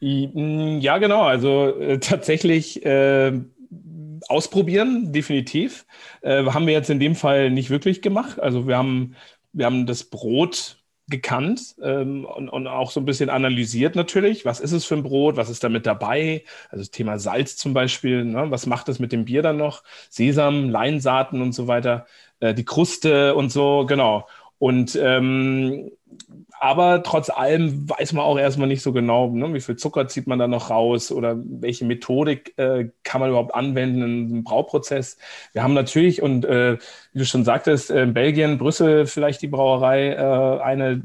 Mm, ja, genau. Also äh, tatsächlich äh, ausprobieren, definitiv. Äh, haben wir jetzt in dem Fall nicht wirklich gemacht. Also wir haben, wir haben das Brot gekannt ähm, und, und, auch so ein bisschen analysiert natürlich. Was ist es für ein Brot? Was ist da mit dabei? Also das Thema Salz zum Beispiel. Ne? Was macht es mit dem Bier dann noch? Sesam, Leinsaaten und so weiter. Äh, die Kruste und so, genau. Und ähm, aber trotz allem weiß man auch erstmal nicht so genau, ne, wie viel Zucker zieht man da noch raus oder welche Methodik äh, kann man überhaupt anwenden einem Brauprozess. Wir haben natürlich, und äh, wie du schon sagtest, in Belgien, Brüssel vielleicht die Brauerei, äh, eine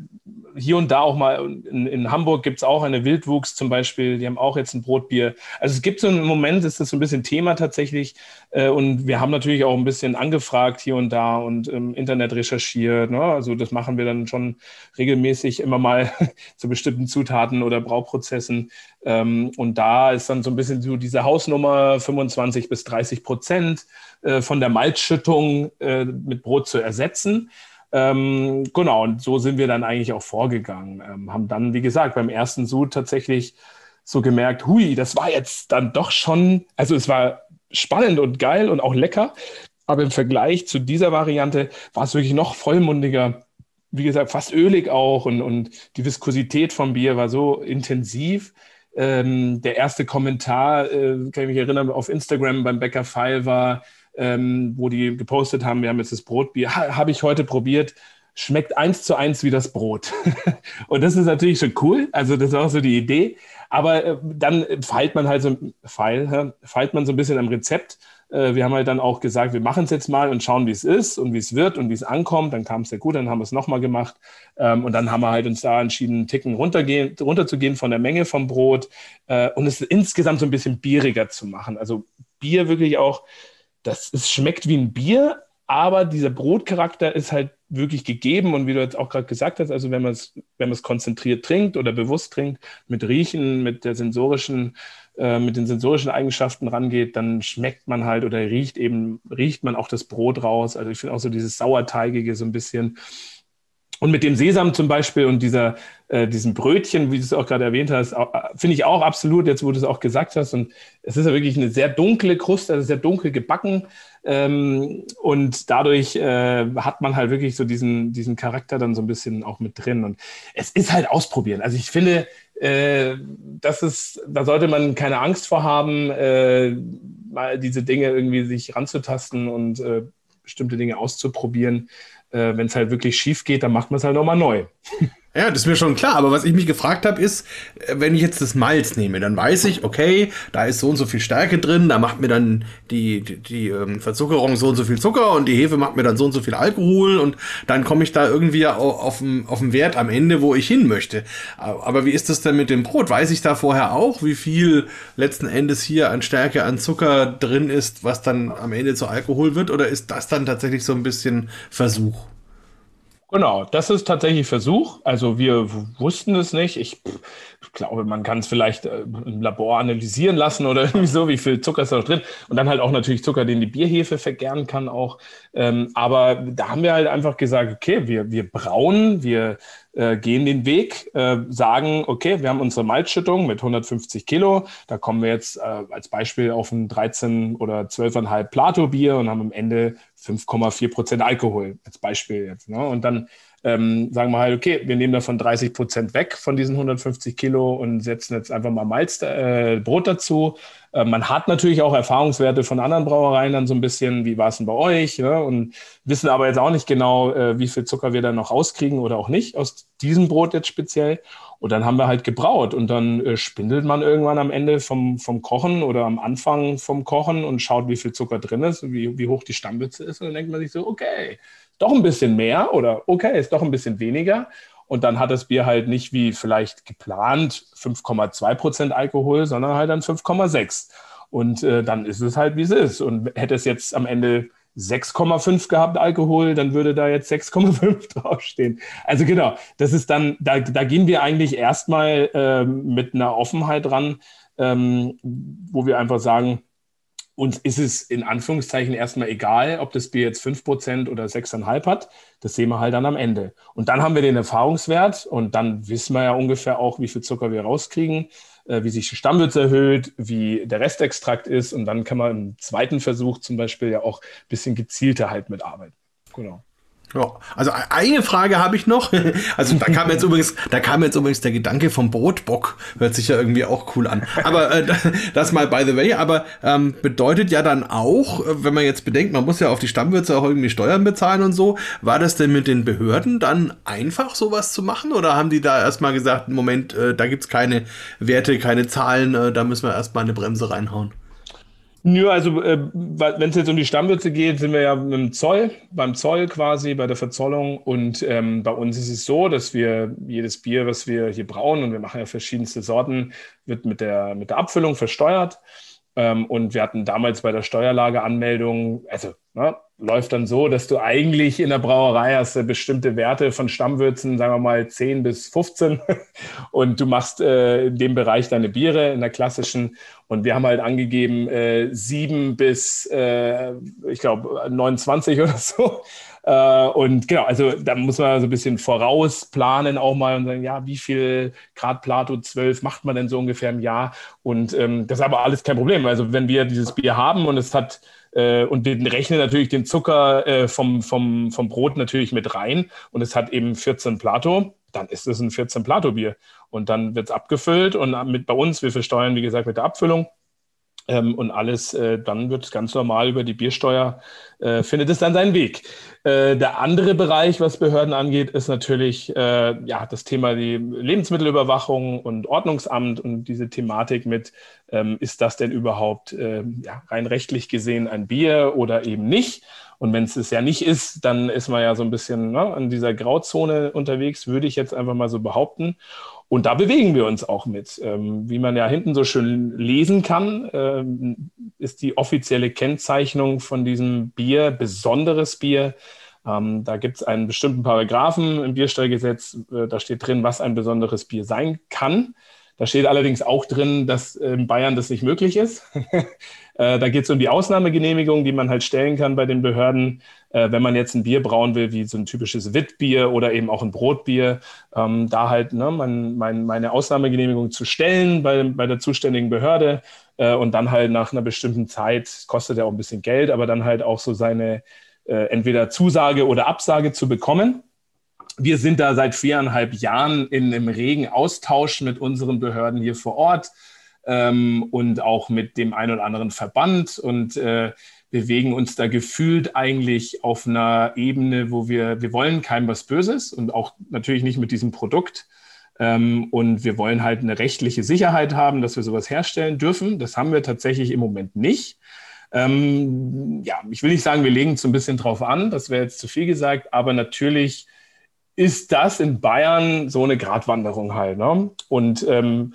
hier und da auch mal, in, in Hamburg gibt es auch eine Wildwuchs zum Beispiel, die haben auch jetzt ein Brotbier. Also es gibt so einen Moment, ist das so ein bisschen Thema tatsächlich. Äh, und wir haben natürlich auch ein bisschen angefragt hier und da und im Internet recherchiert. Ne? Also das machen wir dann schon regelmäßig immer mal zu bestimmten Zutaten oder Brauprozessen. Ähm, und da ist dann so ein bisschen so diese Hausnummer 25 bis 30 Prozent äh, von der Malzschüttung äh, mit Brot zu ersetzen. Ähm, genau, und so sind wir dann eigentlich auch vorgegangen. Ähm, haben dann, wie gesagt, beim ersten Sud tatsächlich so gemerkt, hui, das war jetzt dann doch schon, also es war spannend und geil und auch lecker, aber im Vergleich zu dieser Variante war es wirklich noch vollmundiger, wie gesagt, fast ölig auch und, und die Viskosität vom Bier war so intensiv. Ähm, der erste Kommentar, äh, kann ich mich erinnern, auf Instagram beim Bäcker Pfeil war, ähm, wo die gepostet haben, wir haben jetzt das Brotbier, ha, habe ich heute probiert, schmeckt eins zu eins wie das Brot. und das ist natürlich schon cool. Also das ist auch so die Idee. Aber äh, dann feilt man halt so, feil, feilt man so ein bisschen am Rezept. Äh, wir haben halt dann auch gesagt, wir machen es jetzt mal und schauen, wie es ist und wie es wird und wie es ankommt. Dann kam es sehr gut, dann haben wir es nochmal gemacht. Ähm, und dann haben wir halt uns da entschieden, einen Ticken runtergehen, runterzugehen von der Menge vom Brot äh, und es insgesamt so ein bisschen bieriger zu machen. Also Bier wirklich auch, das, es schmeckt wie ein Bier, aber dieser Brotcharakter ist halt wirklich gegeben und wie du jetzt auch gerade gesagt hast, also wenn man es wenn konzentriert trinkt oder bewusst trinkt, mit Riechen, mit der sensorischen äh, mit den sensorischen Eigenschaften rangeht, dann schmeckt man halt oder riecht eben riecht man auch das Brot raus. Also ich finde auch so dieses sauerteigige so ein bisschen und mit dem Sesam zum Beispiel und dieser, äh, diesem Brötchen, wie du es auch gerade erwähnt hast, äh, finde ich auch absolut, jetzt wo du es auch gesagt hast. Und es ist ja wirklich eine sehr dunkle Kruste, also sehr dunkel gebacken. Ähm, und dadurch äh, hat man halt wirklich so diesen, diesen Charakter dann so ein bisschen auch mit drin. Und es ist halt ausprobieren. Also ich finde, äh, das ist, da sollte man keine Angst vor haben, äh, mal diese Dinge irgendwie sich ranzutasten und äh, bestimmte Dinge auszuprobieren äh, wenn es halt wirklich schief geht, dann macht man es halt nochmal neu. Ja, das ist mir schon klar. Aber was ich mich gefragt habe, ist, äh, wenn ich jetzt das Malz nehme, dann weiß ich, okay, da ist so und so viel Stärke drin, da macht mir dann die, die, die ähm, Verzuckerung so und so viel Zucker und die Hefe macht mir dann so und so viel Alkohol und dann komme ich da irgendwie auf, auf, auf den Wert am Ende, wo ich hin möchte. Aber wie ist das denn mit dem Brot? Weiß ich da vorher auch, wie viel letzten Endes hier an Stärke, an Zucker drin ist, was dann am Ende zu Alkohol wird? Oder ist das dann tatsächlich so ein bisschen Versuch? Genau, das ist tatsächlich Versuch. Also wir wussten es nicht. Ich glaube, man kann es vielleicht äh, im Labor analysieren lassen oder irgendwie so, wie viel Zucker ist da noch drin. Und dann halt auch natürlich Zucker, den die Bierhefe vergären kann auch. Ähm, aber da haben wir halt einfach gesagt, okay, wir, wir brauen, wir äh, gehen den Weg, äh, sagen, okay, wir haben unsere Malzschüttung mit 150 Kilo. Da kommen wir jetzt als Beispiel auf ein 13 oder 12,5 Plato-Bier und haben am Ende 5,4 Prozent Alkohol als Beispiel jetzt. Ne? Und dann ähm, sagen wir halt, okay, wir nehmen davon 30 Prozent weg von diesen 150 Kilo und setzen jetzt einfach mal Malz, äh, Brot dazu. Äh, man hat natürlich auch Erfahrungswerte von anderen Brauereien dann so ein bisschen, wie war es denn bei euch? Ne? Und wissen aber jetzt auch nicht genau, äh, wie viel Zucker wir dann noch rauskriegen oder auch nicht aus diesem Brot jetzt speziell. Und dann haben wir halt gebraut und dann äh, spindelt man irgendwann am Ende vom, vom Kochen oder am Anfang vom Kochen und schaut, wie viel Zucker drin ist, wie, wie hoch die Stammbütze ist. Und dann denkt man sich so, okay, doch ein bisschen mehr oder okay, ist doch ein bisschen weniger. Und dann hat das Bier halt nicht wie vielleicht geplant 5,2 Prozent Alkohol, sondern halt dann 5,6. Und äh, dann ist es halt, wie es ist. Und hätte es jetzt am Ende 6,5 gehabt Alkohol, dann würde da jetzt 6,5 draufstehen. Also genau, das ist dann, da, da gehen wir eigentlich erstmal ähm, mit einer Offenheit ran, ähm, wo wir einfach sagen, uns ist es in Anführungszeichen erstmal egal, ob das Bier jetzt 5% oder 6,5 hat. Das sehen wir halt dann am Ende. Und dann haben wir den Erfahrungswert und dann wissen wir ja ungefähr auch, wie viel Zucker wir rauskriegen, äh, wie sich die Stammwürze erhöht, wie der Restextrakt ist. Und dann kann man im zweiten Versuch zum Beispiel ja auch ein bisschen gezielter halt mitarbeiten. Genau. Ja, also e-, eine Frage habe ich noch. Also da kam jetzt übrigens, da kam jetzt übrigens der Gedanke vom Brotbock. Hört sich ja irgendwie auch cool an. Aber äh, das mal by the way. Aber ähm, bedeutet ja dann auch, äh, wenn man jetzt bedenkt, man muss ja auf die Stammwürze auch irgendwie Steuern bezahlen und so. War das denn mit den Behörden dann einfach sowas zu machen? Oder haben die da erstmal gesagt, Moment, äh, da gibt's keine Werte, keine Zahlen, äh, da müssen wir erstmal eine Bremse reinhauen? Nö, also äh, wenn es jetzt um die Stammwürze geht, sind wir ja im Zoll, beim Zoll quasi, bei der Verzollung. Und ähm, bei uns ist es so, dass wir jedes Bier, was wir hier brauen, und wir machen ja verschiedenste Sorten, wird mit der, mit der Abfüllung versteuert. Ähm, und wir hatten damals bei der Steuerlageanmeldung, also ne, läuft dann so, dass du eigentlich in der Brauerei hast äh, bestimmte Werte von Stammwürzen, sagen wir mal 10 bis 15 und du machst äh, in dem Bereich deine Biere in der klassischen und wir haben halt angegeben äh, 7 bis, äh, ich glaube, 29 oder so. Äh, und genau, also da muss man so ein bisschen vorausplanen auch mal und sagen, ja, wie viel Grad Plato 12 macht man denn so ungefähr im Jahr? Und ähm, das ist aber alles kein Problem. Also wenn wir dieses Bier haben und es hat äh, und wir rechnen natürlich den Zucker äh, vom, vom, vom Brot natürlich mit rein. Und es hat eben 14 Plato, dann ist es ein 14 Plato Bier. Und dann wird es abgefüllt und mit bei uns, wir versteuern, wie gesagt, mit der Abfüllung Ähm, und alles, äh, dann wird es ganz normal über die Biersteuer, äh, findet es dann seinen Weg. Äh, der andere Bereich, was Behörden angeht, ist natürlich äh, ja, das Thema die Lebensmittelüberwachung und Ordnungsamt und diese Thematik mit, ähm, ist das denn überhaupt äh, ja, rein rechtlich gesehen ein Bier oder eben nicht? Und wenn es es ja nicht ist, dann ist man ja so ein bisschen ne, in dieser Grauzone unterwegs, würde ich jetzt einfach mal so behaupten. Und da bewegen wir uns auch mit. Ähm, wie man ja hinten so schön lesen kann, ähm, ist die offizielle Kennzeichnung von diesem Bier besonderes Bier. Ähm, da gibt es einen bestimmten Paragraphen im Bierstellgesetz, äh, da steht drin, was ein besonderes Bier sein kann. Da steht allerdings auch drin, dass in Bayern das nicht möglich ist. Äh, da geht es um die Ausnahmegenehmigung, die man halt stellen kann bei den Behörden, äh, wenn man jetzt ein Bier brauen will, wie so ein typisches Witbier oder eben auch ein Brotbier, ähm, da halt ne, mein, mein, meine Ausnahmegenehmigung zu stellen bei, bei der zuständigen Behörde äh, und dann halt nach einer bestimmten Zeit, kostet ja auch ein bisschen Geld, aber dann halt auch so seine entweder Zusage oder Absage zu bekommen wir sind da seit viereinhalb Jahren in einem regen Austausch mit unseren Behörden hier vor Ort ähm, und auch mit dem einen oder anderen Verband und äh, bewegen uns da gefühlt eigentlich auf einer Ebene, wo wir, wir wollen keinem was Böses und auch natürlich nicht mit diesem Produkt. Ähm, und wir wollen halt eine rechtliche Sicherheit haben, dass wir sowas herstellen dürfen. Das haben wir tatsächlich im Moment nicht. Ähm, ja, ich will nicht sagen, wir legen es ein bisschen drauf an, das wäre jetzt zu viel gesagt, aber natürlich ist das in Bayern so eine Gratwanderung halt. Ne? Und ähm,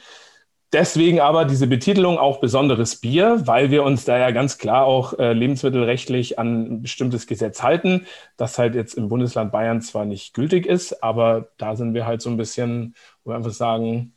deswegen aber diese Betitelung auch besonderes Bier, weil wir uns da ja ganz klar auch äh, lebensmittelrechtlich an ein bestimmtes Gesetz halten, das halt jetzt im Bundesland Bayern zwar nicht gültig ist, aber da sind wir halt so ein bisschen, wo wir einfach sagen,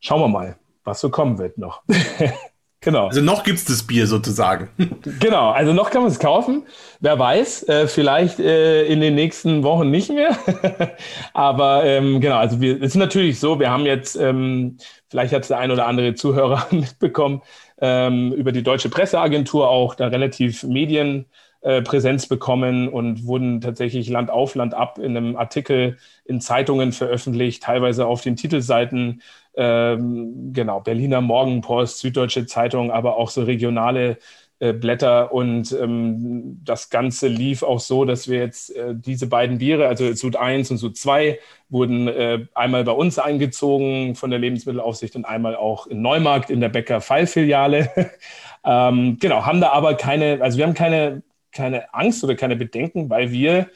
schauen wir mal, was so kommen wird noch. Genau. Also noch gibt es das Bier sozusagen. Genau, also noch kann man es kaufen. Wer weiß, äh, vielleicht äh, in den nächsten Wochen nicht mehr. Aber ähm, genau, also wir, es ist natürlich so, wir haben jetzt, ähm, vielleicht hat es der ein oder andere Zuhörer mitbekommen, ähm, über die Deutsche Presseagentur auch da relativ Medienpräsenz äh, bekommen und wurden tatsächlich Land auf, Land ab in einem Artikel in Zeitungen veröffentlicht, teilweise auf den Titelseiten ähm, genau, Berliner Morgenpost, Süddeutsche Zeitung, aber auch so regionale äh, Blätter. Und ähm, das Ganze lief auch so, dass wir jetzt äh, diese beiden Biere, also Sud 1 und Sud 2, wurden äh, einmal bei uns eingezogen von der Lebensmittelaufsicht und einmal auch in Neumarkt in der Bäcker Fallfiliale. ähm, genau, haben da aber keine, also wir haben keine, keine Angst oder keine Bedenken, weil wir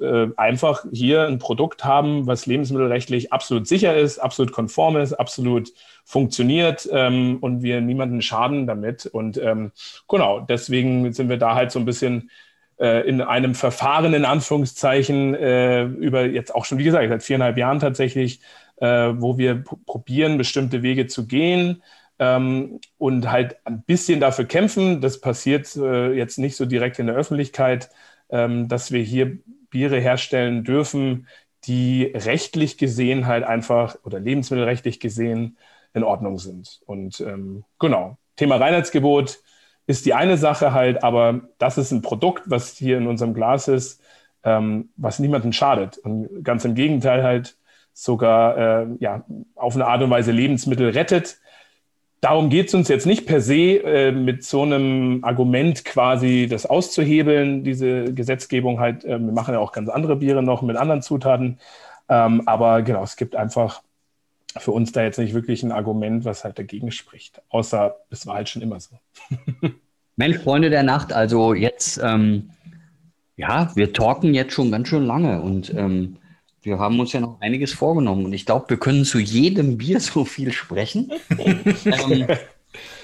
äh, einfach hier ein Produkt haben, was lebensmittelrechtlich absolut sicher ist, absolut konform ist, absolut funktioniert ähm, und wir niemanden schaden damit. Und ähm, genau, deswegen sind wir da halt so ein bisschen äh, in einem Verfahren in Anführungszeichen äh, über jetzt auch schon, wie gesagt, seit viereinhalb Jahren tatsächlich, äh, wo wir probieren, bestimmte Wege zu gehen. Ähm, und halt ein bisschen dafür kämpfen. Das passiert äh, jetzt nicht so direkt in der Öffentlichkeit, ähm, dass wir hier Biere herstellen dürfen, die rechtlich gesehen halt einfach oder lebensmittelrechtlich gesehen in Ordnung sind. Und ähm, genau, Thema Reinheitsgebot ist die eine Sache halt, aber das ist ein Produkt, was hier in unserem Glas ist, ähm, was niemandem schadet. Und ganz im Gegenteil halt sogar äh, ja, auf eine Art und Weise Lebensmittel rettet, Darum geht es uns jetzt nicht per se äh, mit so einem Argument quasi das auszuhebeln, diese Gesetzgebung halt. Äh, wir machen ja auch ganz andere Biere noch mit anderen Zutaten. Ähm, aber genau, es gibt einfach für uns da jetzt nicht wirklich ein Argument, was halt dagegen spricht. Außer es war halt schon immer so. Mensch, Freunde der Nacht, also jetzt, ähm, ja, wir talken jetzt schon ganz schön lange und ähm, wir haben uns ja noch einiges vorgenommen und ich glaube, wir können zu jedem Bier so viel sprechen. ähm,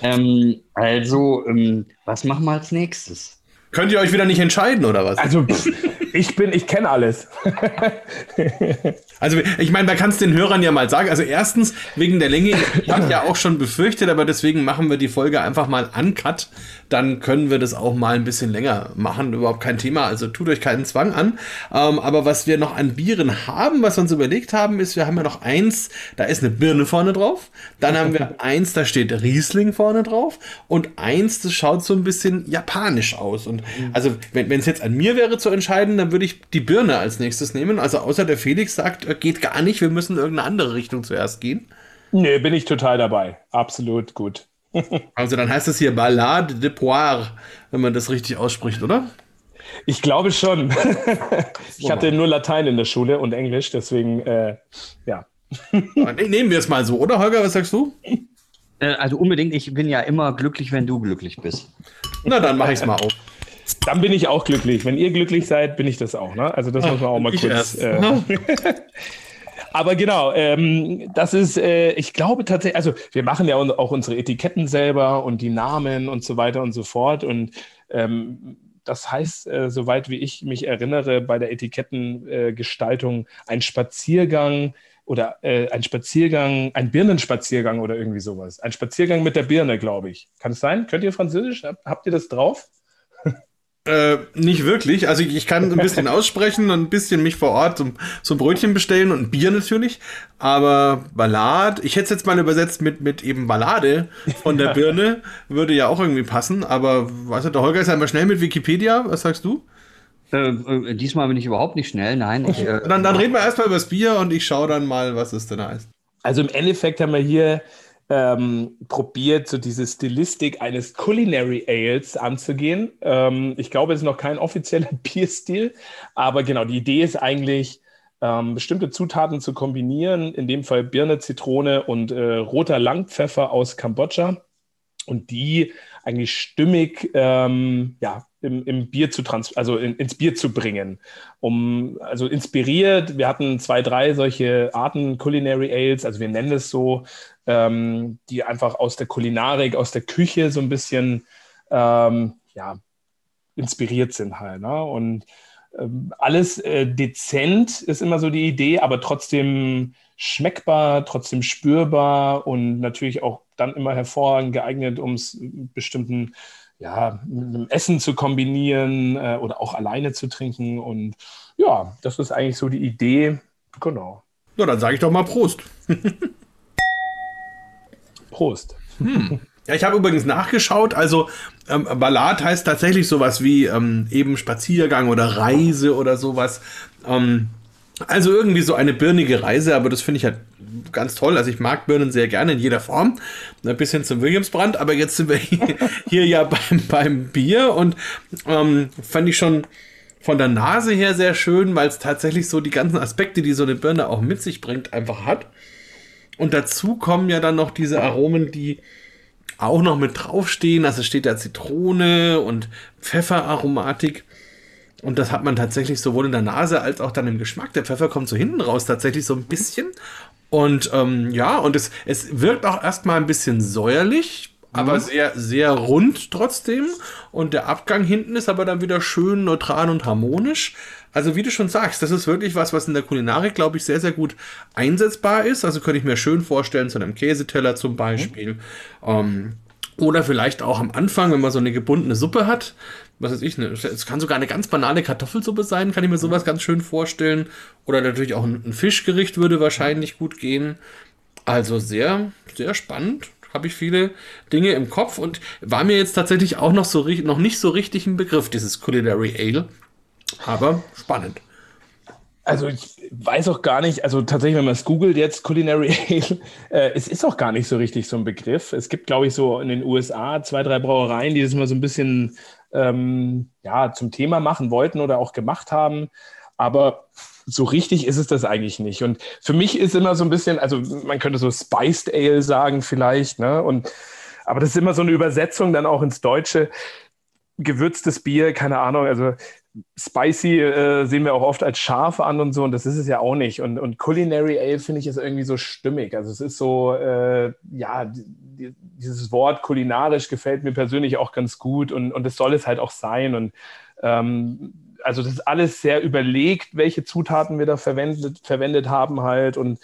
ähm, also, ähm, was machen wir als nächstes? Könnt ihr euch wieder nicht entscheiden oder was? Also, ich bin, ich kenne alles. also, ich meine, da kannst du den Hörern ja mal sagen. Also, erstens, wegen der Länge, ich habe ja auch schon befürchtet, aber deswegen machen wir die Folge einfach mal uncut. Dann können wir das auch mal ein bisschen länger machen. Überhaupt kein Thema. Also, tut euch keinen Zwang an. Ähm, aber was wir noch an Bieren haben, was wir uns überlegt haben, ist, wir haben ja noch eins, da ist eine Birne vorne drauf. Dann haben wir eins, da steht Riesling vorne drauf. Und eins, das schaut so ein bisschen japanisch aus. Und also, wenn es jetzt an mir wäre zu entscheiden, dann würde ich die Birne als nächstes nehmen. Also außer der Felix sagt, äh, geht gar nicht, wir müssen in irgendeine andere Richtung zuerst gehen. Nee, bin ich total dabei. Absolut gut. Also dann heißt es hier Ballade de Poire, wenn man das richtig ausspricht, oder? Ich glaube schon. ich hatte nur Latein in der Schule und Englisch, deswegen, äh, ja. Nehmen wir es mal so, oder Holger, was sagst du? Äh, also unbedingt, ich bin ja immer glücklich, wenn du glücklich bist. Na, dann mache ich es mal auf. Dann bin ich auch glücklich. Wenn ihr glücklich seid, bin ich das auch. Ne? Also das Ach, muss man auch mal kurz. Äh, Aber genau, ähm, das ist, äh, ich glaube tatsächlich, also wir machen ja auch unsere Etiketten selber und die Namen und so weiter und so fort. Und ähm, das heißt, äh, soweit wie ich mich erinnere, bei der Etikettengestaltung äh, ein Spaziergang oder äh, ein Spaziergang, ein Birnenspaziergang oder irgendwie sowas. Ein Spaziergang mit der Birne, glaube ich. Kann es sein? Könnt ihr Französisch? Habt ihr das drauf? Äh, nicht wirklich. Also ich, ich, kann ein bisschen aussprechen und ein bisschen mich vor Ort zum, zum Brötchen bestellen und ein Bier natürlich. Aber Ballade, ich hätte es jetzt mal übersetzt mit, mit eben Ballade von der Birne, würde ja auch irgendwie passen. Aber weißt du, der Holger ist einmal schnell mit Wikipedia. Was sagst du? Äh, äh, diesmal bin ich überhaupt nicht schnell, nein. Ich, äh, dann, dann reden wir erstmal über das Bier und ich schaue dann mal, was es denn heißt. Also im Endeffekt haben wir hier ähm, probiert, so diese Stilistik eines Culinary Ales anzugehen. Ähm, ich glaube, es ist noch kein offizieller Bierstil, aber genau, die Idee ist eigentlich, ähm, bestimmte Zutaten zu kombinieren, in dem Fall Birne, Zitrone und äh, roter Langpfeffer aus Kambodscha und die eigentlich stimmig ähm, ja, im, im, Bier zu trans also in, ins Bier zu bringen. Um, also inspiriert, wir hatten zwei, drei solche Arten Culinary Ales, also wir nennen es so, ähm, die einfach aus der Kulinarik, aus der Küche so ein bisschen ähm, ja, inspiriert sind halt. Ne? Und ähm, alles äh, dezent ist immer so die Idee, aber trotzdem schmeckbar, trotzdem spürbar und natürlich auch dann immer hervorragend geeignet, um es bestimmten ja, mit einem Essen zu kombinieren äh, oder auch alleine zu trinken. Und ja, das ist eigentlich so die Idee. Genau. Ja, dann sage ich doch mal Prost. Prost. Hm. Ja, ich habe übrigens nachgeschaut. Also ähm, Ballad heißt tatsächlich sowas wie ähm, eben Spaziergang oder Reise oder sowas. Ähm, also irgendwie so eine birnige Reise, aber das finde ich halt ganz toll. Also ich mag Birnen sehr gerne in jeder Form. Ein bisschen zum Williamsbrand, aber jetzt sind wir hier, hier ja beim, beim Bier und ähm, fand ich schon von der Nase her sehr schön, weil es tatsächlich so die ganzen Aspekte, die so eine Birne auch mit sich bringt, einfach hat. Und dazu kommen ja dann noch diese Aromen, die auch noch mit draufstehen. Also steht da Zitrone und Pfefferaromatik. Und das hat man tatsächlich sowohl in der Nase als auch dann im Geschmack. Der Pfeffer kommt so hinten raus tatsächlich so ein bisschen. Und ähm, ja, und es, es wirkt auch erstmal ein bisschen säuerlich, aber mhm. sehr, sehr rund trotzdem. Und der Abgang hinten ist aber dann wieder schön neutral und harmonisch. Also wie du schon sagst, das ist wirklich was, was in der Kulinarik, glaube ich, sehr, sehr gut einsetzbar ist. Also könnte ich mir schön vorstellen, zu einem Käseteller zum Beispiel. Mhm. Ähm, oder vielleicht auch am Anfang, wenn man so eine gebundene Suppe hat. Was weiß ich, ne, es kann sogar eine ganz banale Kartoffelsuppe sein, kann ich mir sowas ganz schön vorstellen. Oder natürlich auch ein, ein Fischgericht würde wahrscheinlich gut gehen. Also sehr, sehr spannend habe ich viele Dinge im Kopf und war mir jetzt tatsächlich auch noch, so, noch nicht so richtig ein Begriff, dieses Culinary Ale. Aber spannend. Also ich weiß auch gar nicht, also tatsächlich, wenn man es googelt jetzt, Culinary Ale, äh, es ist auch gar nicht so richtig so ein Begriff. Es gibt, glaube ich, so in den USA zwei, drei Brauereien, die das mal so ein bisschen ähm, ja, zum Thema machen wollten oder auch gemacht haben. Aber so richtig ist es das eigentlich nicht. Und für mich ist immer so ein bisschen, also man könnte so Spiced Ale sagen vielleicht, ne? Und aber das ist immer so eine Übersetzung dann auch ins Deutsche. Gewürztes Bier, keine Ahnung, also Spicy äh, sehen wir auch oft als scharf an und so, und das ist es ja auch nicht. Und, und Culinary Ale finde ich ist irgendwie so stimmig. Also es ist so, äh, ja, die, dieses Wort kulinarisch gefällt mir persönlich auch ganz gut und, und das soll es halt auch sein. Und ähm, also das ist alles sehr überlegt, welche Zutaten wir da verwendet, verwendet haben halt und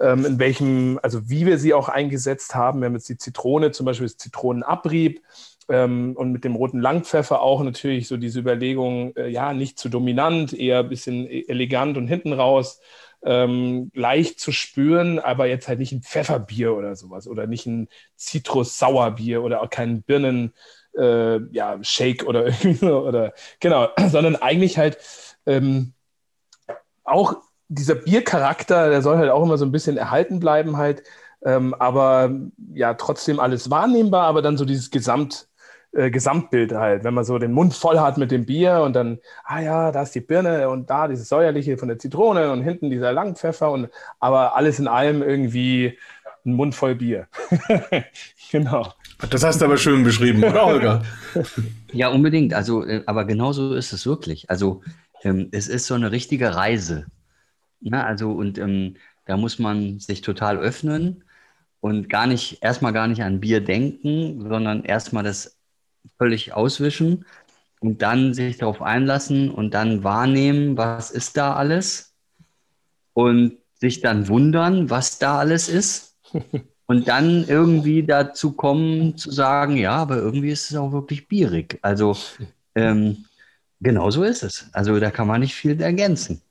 ähm, in welchem, also wie wir sie auch eingesetzt haben. Wir haben jetzt die Zitrone, zum Beispiel das Zitronenabrieb ähm, und mit dem roten Langpfeffer auch natürlich so diese Überlegung, äh, ja, nicht zu dominant, eher ein bisschen e-, elegant und hinten raus. Ähm, leicht zu spüren, aber jetzt halt nicht ein Pfefferbier oder sowas oder nicht ein Zitrus-Sauerbier oder auch kein Birnen, äh, ja, Shake oder irgendwie so, oder genau, sondern eigentlich halt ähm, auch dieser Biercharakter, der soll halt auch immer so ein bisschen erhalten bleiben, halt ähm, aber ja, trotzdem alles wahrnehmbar, aber dann so dieses Gesamt, äh, Gesamtbild halt, wenn man so den Mund voll hat mit dem Bier und dann, ah ja, da ist die Birne und da dieses säuerliche von der Zitrone und hinten dieser Langpfeffer und aber alles in allem irgendwie ein Mund voll Bier. genau. Das hast du aber schön beschrieben, oder Holger? ja, unbedingt. Also, äh, aber genauso ist es wirklich. Also, ähm, es ist so eine richtige Reise. Ja, also, und ähm, da muss man sich total öffnen und gar nicht, erstmal gar nicht an Bier denken, sondern erstmal das völlig auswischen und dann sich darauf einlassen und dann wahrnehmen, was ist da alles und sich dann wundern, was da alles ist und dann irgendwie dazu kommen zu sagen, ja, aber irgendwie ist es auch wirklich bierig. Also ähm, genau so ist es. Also da kann man nicht viel ergänzen.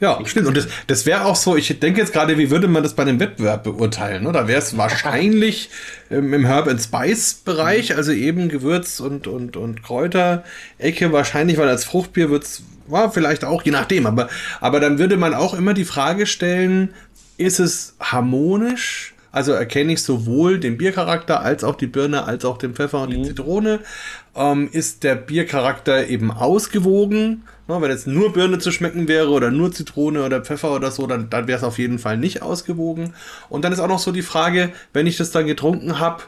Ja, stimmt. Und das, das wäre auch so, ich denke jetzt gerade, wie würde man das bei einem Wettbewerb beurteilen? Oder wäre es wahrscheinlich ähm, im Herb and Spice Bereich, also eben Gewürz und, und, und Kräuter-Ecke wahrscheinlich, weil als Fruchtbier wird es, war vielleicht auch, je nachdem, aber, aber dann würde man auch immer die Frage stellen, ist es harmonisch? Also erkenne ich sowohl den Biercharakter als auch die Birne, als auch den Pfeffer und mhm. die Zitrone. Ähm, ist der Biercharakter eben ausgewogen? Na, wenn jetzt nur Birne zu schmecken wäre oder nur Zitrone oder Pfeffer oder so, dann, dann wäre es auf jeden Fall nicht ausgewogen. Und dann ist auch noch so die Frage, wenn ich das dann getrunken habe,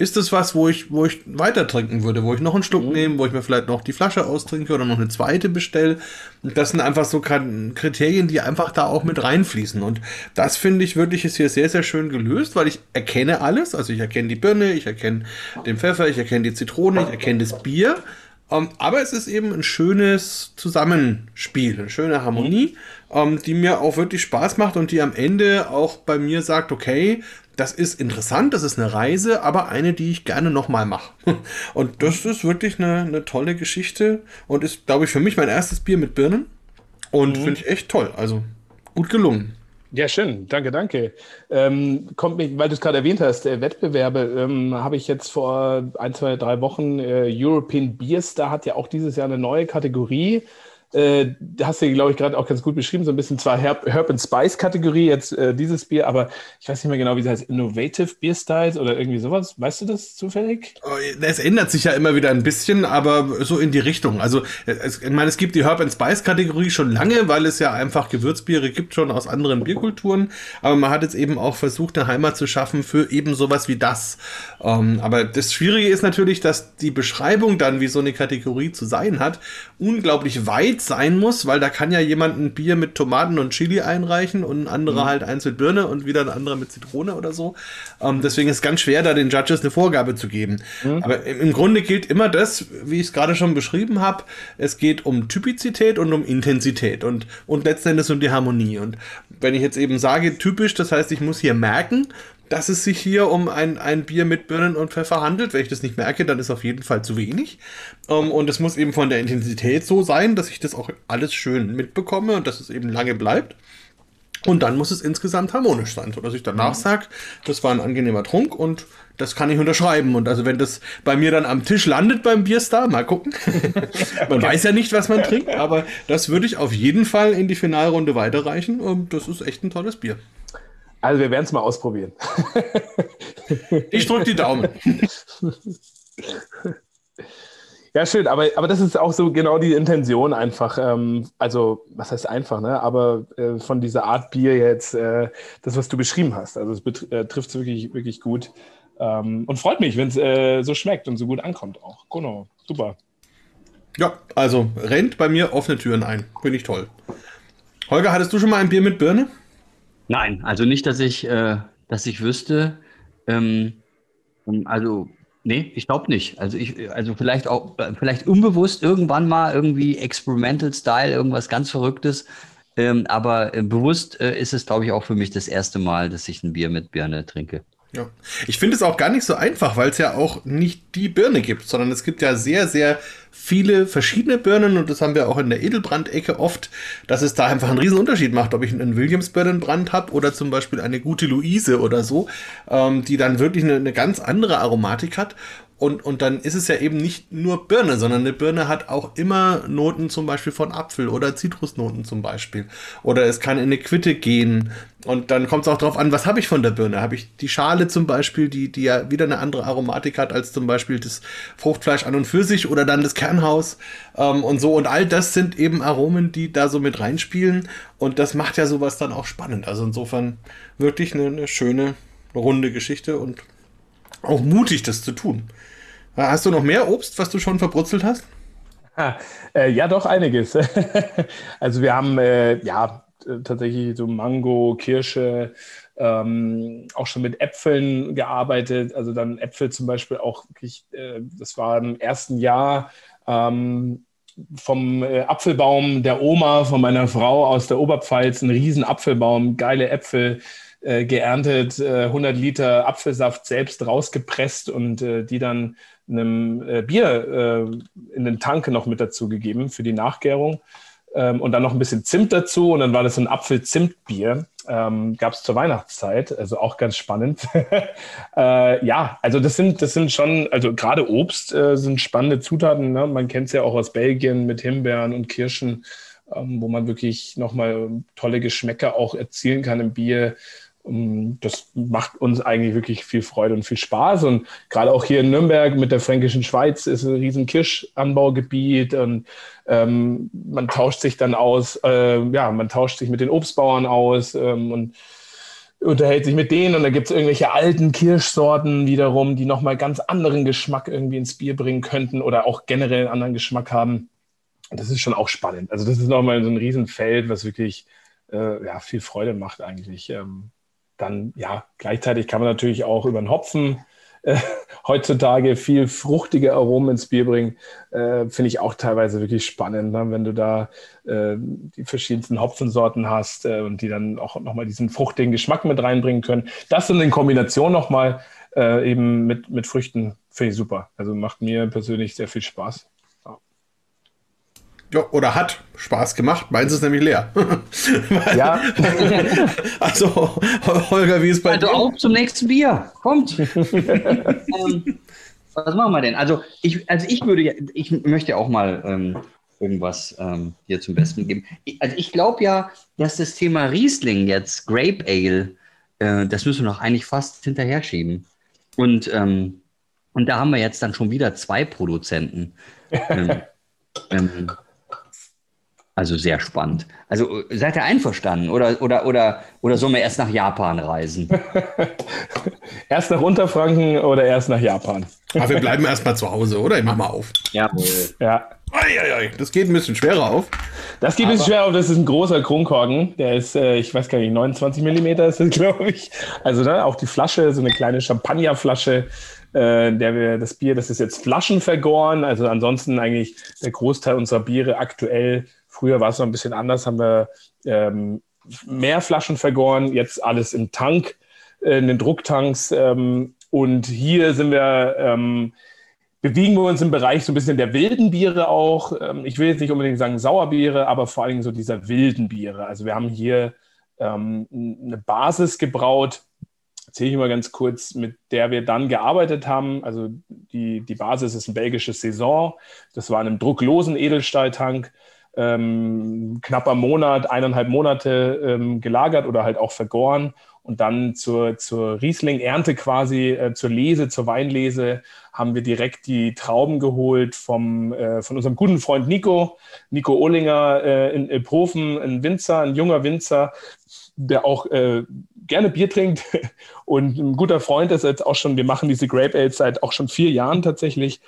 ist das was, wo ich, wo ich weiter trinken würde, wo ich noch einen Schluck mhm. nehme, wo ich mir vielleicht noch die Flasche austrinke oder noch eine zweite bestelle. Das sind einfach so Kriterien, die einfach da auch mit reinfließen. Und das finde ich wirklich ist hier sehr, sehr schön gelöst, weil ich erkenne alles. Also ich erkenne die Birne, ich erkenne den Pfeffer, ich erkenne die Zitrone, ich erkenne das Bier. Um, ähm, aber es ist eben ein schönes Zusammenspiel, eine schöne Harmonie, um, ähm, die mir auch wirklich Spaß macht und die am Ende auch bei mir sagt, okay, das ist interessant, das ist eine Reise, aber eine, die ich gerne nochmal mache. Und das ist wirklich eine, eine tolle Geschichte und ist, glaube ich, für mich mein erstes Bier mit Birnen. Und mhm. finde ich echt toll. Also gut gelungen. Ja, schön. Danke, danke. Ähm, kommt mich, weil du es gerade erwähnt hast, äh, Wettbewerbe, ähm, habe ich jetzt vor ein, zwei, drei Wochen äh, European Beer Star hat ja auch dieses Jahr eine neue Kategorie äh, hast du, glaube ich, gerade auch ganz gut beschrieben, so ein bisschen zwar Herb, Herb and Spice Kategorie, jetzt äh, dieses Bier, aber ich weiß nicht mehr genau, wie es heißt, Innovative Beer Styles oder irgendwie sowas. Weißt du das zufällig? Oh, es ändert sich ja immer wieder ein bisschen, aber so in die Richtung. Also, es, ich meine, es gibt die Herb and Spice Kategorie schon lange, weil es ja einfach Gewürzbiere gibt schon aus anderen Bierkulturen, aber man hat jetzt eben auch versucht, eine Heimat zu schaffen für eben sowas wie das. Ähm, aber das Schwierige ist natürlich, dass die Beschreibung dann, wie so eine Kategorie zu sein hat, unglaublich weit sein muss, weil da kann ja jemand ein Bier mit Tomaten und Chili einreichen und ein anderer mhm. halt eins mit Birne und wieder ein anderer mit Zitrone oder so. Ähm, deswegen ist es ganz schwer, da den Judges eine Vorgabe zu geben. Mhm. Aber im Grunde gilt immer das, wie ich es gerade schon beschrieben habe, es geht um Typizität und um Intensität und, und letztendlich um die Harmonie. Und wenn ich jetzt eben sage typisch, das heißt, ich muss hier merken, dass es sich hier um ein, ein Bier mit Birnen und Pfeffer handelt. Wenn ich das nicht merke, dann ist auf jeden Fall zu wenig. Ähm, und es muss eben von der Intensität so sein, dass ich das auch alles schön mitbekomme und dass es eben lange bleibt. Und dann muss es insgesamt harmonisch sein, sodass ich danach mhm. sage, das war ein angenehmer Trunk und das kann ich unterschreiben. Und also wenn das bei mir dann am Tisch landet beim Bierstar, mal gucken. man okay. weiß ja nicht, was man trinkt, aber das würde ich auf jeden Fall in die Finalrunde weiterreichen. Und das ist echt ein tolles Bier. Also wir werden es mal ausprobieren. ich drücke die Daumen. Ja, schön, aber, aber das ist auch so genau die Intention einfach. Ähm, also, was heißt einfach, ne? Aber äh, von dieser Art Bier jetzt, äh, das, was du beschrieben hast. Also, es äh, trifft es wirklich, wirklich gut. Ähm, und freut mich, wenn es äh, so schmeckt und so gut ankommt auch. Genau, super. Ja, also rennt bei mir offene Türen ein. Finde ich toll. Holger, hattest du schon mal ein Bier mit Birne? Nein, also nicht, dass ich, äh, dass ich wüsste. Ähm, also, nee, ich glaube nicht. Also ich, also vielleicht auch, vielleicht unbewusst irgendwann mal irgendwie Experimental Style, irgendwas ganz Verrücktes. Ähm, aber äh, bewusst äh, ist es, glaube ich, auch für mich das erste Mal, dass ich ein Bier mit Birne trinke. Ja. Ich finde es auch gar nicht so einfach, weil es ja auch nicht die Birne gibt, sondern es gibt ja sehr, sehr viele verschiedene Birnen und das haben wir auch in der Edelbrand-Ecke oft, dass es da einfach einen riesen Unterschied macht, ob ich einen Williams-Birnenbrand habe oder zum Beispiel eine gute Luise oder so, ähm, die dann wirklich eine, eine ganz andere Aromatik hat. Und, und dann ist es ja eben nicht nur Birne, sondern eine Birne hat auch immer Noten zum Beispiel von Apfel oder Zitrusnoten zum Beispiel. Oder es kann in eine Quitte gehen. Und dann kommt es auch darauf an, was habe ich von der Birne? Habe ich die Schale zum Beispiel, die, die ja wieder eine andere Aromatik hat als zum Beispiel das Fruchtfleisch an und für sich oder dann das Kernhaus ähm, und so. Und all das sind eben Aromen, die da so mit reinspielen. Und das macht ja sowas dann auch spannend. Also insofern wirklich eine, eine schöne, runde Geschichte und auch mutig, das zu tun. Hast du noch mehr Obst, was du schon verbrutzelt hast? Ha, äh, ja, doch einiges. also wir haben äh, ja tatsächlich so Mango, Kirsche, ähm, auch schon mit Äpfeln gearbeitet. Also dann Äpfel zum Beispiel auch wirklich, äh, das war im ersten Jahr ähm, vom äh, Apfelbaum der Oma, von meiner Frau aus der Oberpfalz, ein riesen Apfelbaum, geile Äpfel äh, geerntet, 100 äh, Liter Apfelsaft selbst rausgepresst und die dann einem äh, Bier in den Tank noch mit dazu gegeben für die Nachgärung. Ähm, und dann noch ein bisschen Zimt dazu und dann war das so ein Apfel-Zimt-Bier. Ähm, Gab es zur Weihnachtszeit, also auch ganz spannend. äh, ja, also das sind, das sind schon, also gerade Obst äh, sind spannende Zutaten. Ne? Man kennt es ja auch aus Belgien mit Himbeeren und Kirschen, ähm, wo man wirklich nochmal tolle Geschmäcker auch erzielen kann im Bier. Ähm, das macht uns eigentlich wirklich viel Freude und viel Spaß. Und gerade auch hier in Nürnberg mit der Fränkischen Schweiz ist ein riesen Kirschanbaugebiet und ähm, man tauscht sich dann aus, äh, ja, man tauscht sich mit den Obstbauern aus ähm, und unterhält sich mit denen und da gibt es irgendwelche alten Kirschsorten wiederum, die nochmal ganz anderen Geschmack irgendwie ins Bier bringen könnten oder auch generell einen anderen Geschmack haben. Das ist schon auch spannend. Also das ist nochmal so ein Riesenfeld, was wirklich äh, ja, viel Freude macht eigentlich. Ähm, dann, ja, gleichzeitig kann man natürlich auch über den Hopfen äh, heutzutage viel fruchtige Aromen ins Bier bringen. Äh, Finde ich auch teilweise wirklich spannend, ne? wenn du da äh, die verschiedensten Hopfensorten hast äh, und die dann auch nochmal diesen fruchtigen Geschmack mit reinbringen können. Das in Kombination nochmal äh, eben mit, mit Früchten finde ich super. Also macht mir persönlich sehr viel Spaß. Ja, oder hat Spaß gemacht. Meins ist nämlich leer. ja. also, Holger, wie ist bei also dir? Also auch zum nächsten Bier. Kommt. ähm, was machen wir denn? Also ich, also ich würde, ich möchte auch mal ähm, irgendwas ähm, hier zum Besten geben. Ich, also ich glaube ja, dass das Thema Riesling jetzt, Grape Ale, äh, das müssen wir noch eigentlich fast hinterher schieben. Und, ähm, und da haben wir jetzt dann schon wieder zwei Produzenten. ähm, ähm also sehr spannend. Also seid ihr einverstanden oder, oder, oder, oder sollen wir erst nach Japan reisen? erst nach Unterfranken oder erst nach Japan? Aber wir bleiben erstmal zu Hause, oder? Ich mach mal auf. Jawohl. Ja. Eieiei, das geht ein bisschen schwerer auf. Das geht ein bisschen schwerer auf. Das ist ein großer Kronkorken. Der ist, äh, ich weiß gar nicht, 29 Millimeter ist das, glaube ich. Also da ne, auch die Flasche, so eine kleine Champagnerflasche äh, der wir das Bier, das ist jetzt Flaschen vergoren. Also ansonsten eigentlich der Großteil unserer Biere aktuell Früher war es noch ein bisschen anders, haben wir ähm, mehr Flaschen vergoren, jetzt alles im Tank, äh, in den Drucktanks. Ähm, und hier sind wir, ähm, bewegen wir uns im Bereich so ein bisschen der wilden Biere auch. Ähm, ich will jetzt nicht unbedingt sagen Sauerbiere, aber vor allen Dingen so dieser wilden Biere. Also wir haben hier ähm, eine Basis gebraut, erzähle ich mal ganz kurz, mit der wir dann gearbeitet haben. Also die, die Basis ist ein belgisches Saison. Das war in einem drucklosen Edelstahltank ähm, knapper Monat, eineinhalb Monate ähm, gelagert oder halt auch vergoren und dann zur, zur Riesling-Ernte quasi, äh, zur Lese, zur Weinlese, haben wir direkt die Trauben geholt vom, äh, von unserem guten Freund Nico, Nico Ohlinger äh, in Iphofen, ein Winzer, ein junger Winzer, der auch äh, gerne Bier trinkt und ein guter Freund ist jetzt auch schon, wir machen diese Grape Ale seit auch schon vier Jahren tatsächlich.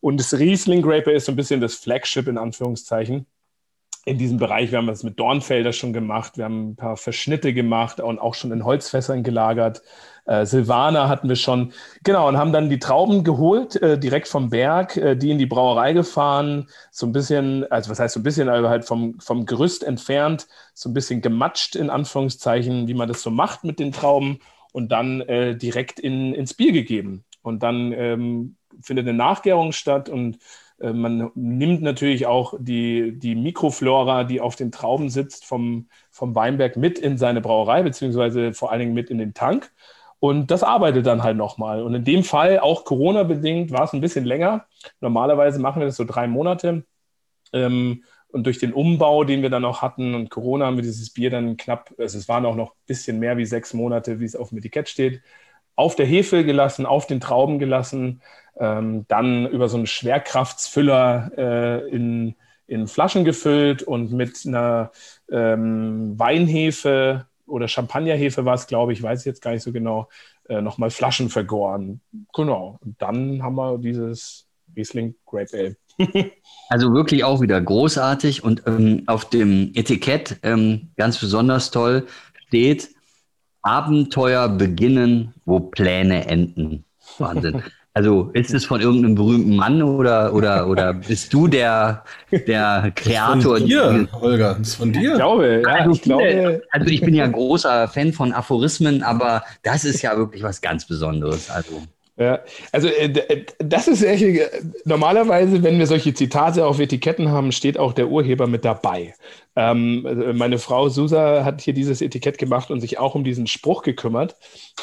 Und das Riesling Grape Ale ist so ein bisschen das Flagship in Anführungszeichen in diesem Bereich. Wir haben das mit Dornfelder schon gemacht. Wir haben ein paar Verschnitte gemacht und auch schon in Holzfässern gelagert. Äh, Silvaner hatten wir schon. Genau, und haben dann die Trauben geholt, äh, direkt vom Berg, äh, die in die Brauerei gefahren, so ein bisschen, also was heißt so ein bisschen, aber halt vom, vom Gerüst entfernt, so ein bisschen gematscht in Anführungszeichen, wie man das so macht mit den Trauben und dann äh, direkt in, ins Bier gegeben. Und dann ähm, findet eine Nachgärung statt und man nimmt natürlich auch die, die Mikroflora, die auf den Trauben sitzt, vom, vom Weinberg mit in seine Brauerei, beziehungsweise vor allen Dingen mit in den Tank. Und das arbeitet dann halt nochmal. Und in dem Fall, auch Corona-bedingt, war es ein bisschen länger. Normalerweise machen wir das so drei Monate. Ähm, und durch den Umbau, den wir dann auch hatten und Corona, haben wir dieses Bier dann knapp, also es waren auch noch ein bisschen mehr wie sechs Monate, wie es auf dem Etikett steht, auf der Hefe gelassen, auf den Trauben gelassen, ähm, dann über so einen Schwerkraftsfüller äh, in, in Flaschen gefüllt und mit einer ähm, Weinhefe oder Champagnerhefe war es, glaube ich, weiß ich jetzt gar nicht so genau, äh, nochmal Flaschen vergoren. Genau. Und dann haben wir dieses Riesling Grape Ale. also wirklich auch wieder großartig und ähm, auf dem Etikett ähm, ganz besonders toll steht Abenteuer beginnen, wo Pläne enden. Wahnsinn. Also ist es von irgendeinem berühmten Mann oder, oder, oder bist du der, der Kreator? Von dir, Holger, das ist von dir. Ich glaube, ja, also, ich glaube. Also ich bin ja großer Fan von Aphorismen, aber das ist ja wirklich was ganz Besonderes. Also ja, also äh, äh, das ist echt, äh, normalerweise, wenn wir solche Zitate auf Etiketten haben, steht auch der Urheber mit dabei. Ähm, also meine Frau Susa hat hier dieses Etikett gemacht und sich auch um diesen Spruch gekümmert.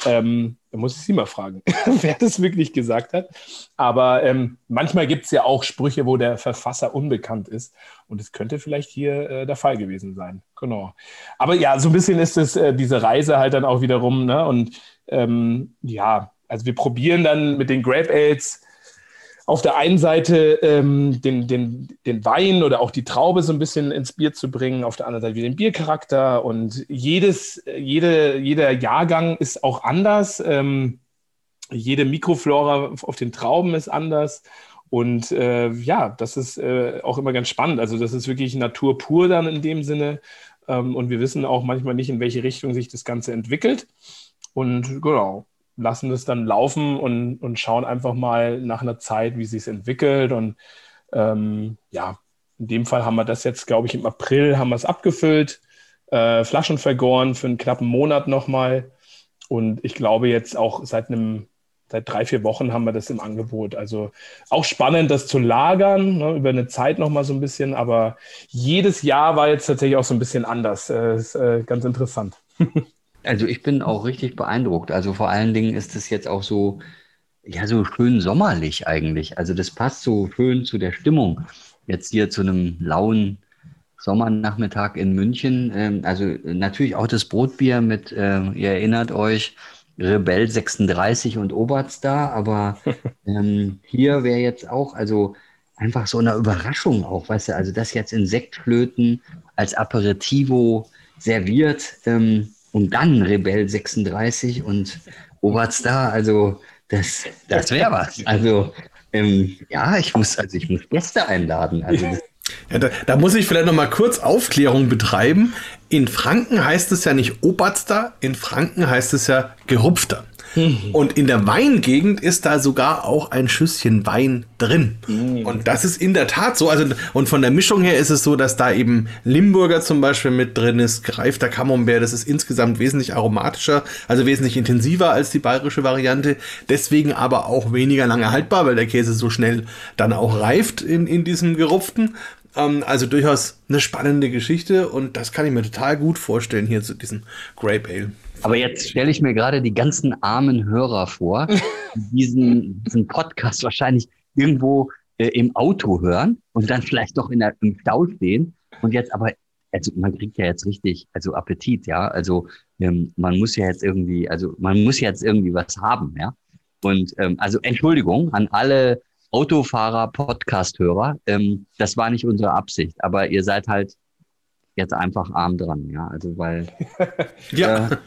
Ähm, da muss ich sie mal fragen, wer das wirklich gesagt hat. Aber ähm, manchmal gibt es ja auch Sprüche, wo der Verfasser unbekannt ist. Und es könnte vielleicht hier äh, der Fall gewesen sein. Genau. Aber ja, so ein bisschen ist es äh, diese Reise halt dann auch wiederum. Ne? Und ähm, ja, also wir probieren dann mit den Grape Ales auf der einen Seite ähm, den, den, den Wein oder auch die Traube so ein bisschen ins Bier zu bringen, auf der anderen Seite wieder den Biercharakter und jedes, jede, jeder Jahrgang ist auch anders. Ähm, jede Mikroflora auf den Trauben ist anders. Und äh, ja, das ist äh, auch immer ganz spannend. Also das ist wirklich Natur pur dann in dem Sinne. Ähm, und wir wissen auch manchmal nicht, in welche Richtung sich das Ganze entwickelt. Und genau, lassen das dann laufen und, und schauen einfach mal nach einer Zeit, wie sich es entwickelt. Und ähm, ja, in dem Fall haben wir das jetzt, glaube ich, im April haben wir es abgefüllt, äh, Flaschen vergoren für einen knappen Monat nochmal. Und ich glaube jetzt auch seit einem, seit drei, vier Wochen haben wir das im Angebot. Also auch spannend, das zu lagern, ne, über eine Zeit nochmal so ein bisschen. Aber jedes Jahr war jetzt tatsächlich auch so ein bisschen anders. Äh, ist äh, ganz interessant. Also ich bin auch richtig beeindruckt. Also vor allen Dingen ist es jetzt auch so, ja, so schön sommerlich eigentlich. Also das passt so schön zu der Stimmung. Jetzt hier zu einem lauen Sommernachmittag in München. Ähm, also natürlich auch das Brotbier mit, äh, ihr erinnert euch, Rebell 36 und Oberstar, aber ähm, hier wäre jetzt auch, also einfach so eine Überraschung auch, weißt du, also das jetzt in Sektflöten als Aperitivo serviert. Ähm, und dann Rebell 36 und Oberstar, also das, das wäre was. Also ähm, ja, ich muss, also ich muss Gäste einladen. Also ja, da, da, muss ich vielleicht noch mal kurz Aufklärung betreiben. In Franken heißt es ja nicht Oberster, in Franken heißt es ja Gerupfter. Mhm. Und in der Weingegend ist da sogar auch ein Schüsschen Wein drin. Mhm. Und das ist in der Tat so. Also, und von der Mischung her ist es so, dass da eben Limburger zum Beispiel mit drin ist, gereifter Camembert. Das ist insgesamt wesentlich aromatischer, also wesentlich intensiver als die bayerische Variante. Deswegen aber auch weniger lange haltbar, weil der Käse so schnell dann auch reift in, in diesem gerupften. Ähm, also durchaus eine spannende Geschichte und das kann ich mir total gut vorstellen hier zu diesem Grape Ale. Aber jetzt stelle ich mir gerade die ganzen armen Hörer vor, die diesen, diesen Podcast wahrscheinlich irgendwo äh, im Auto hören und dann vielleicht doch in der, im Stau stehen und jetzt aber, also man kriegt ja jetzt richtig, also Appetit, ja, also ähm, man muss ja jetzt irgendwie, also man muss jetzt irgendwie was haben, ja. Und ähm, also Entschuldigung an alle Autofahrer, Podcast-Hörer, ähm, das war nicht unsere Absicht, aber ihr seid halt jetzt einfach arm dran, ja, also weil ja. Äh,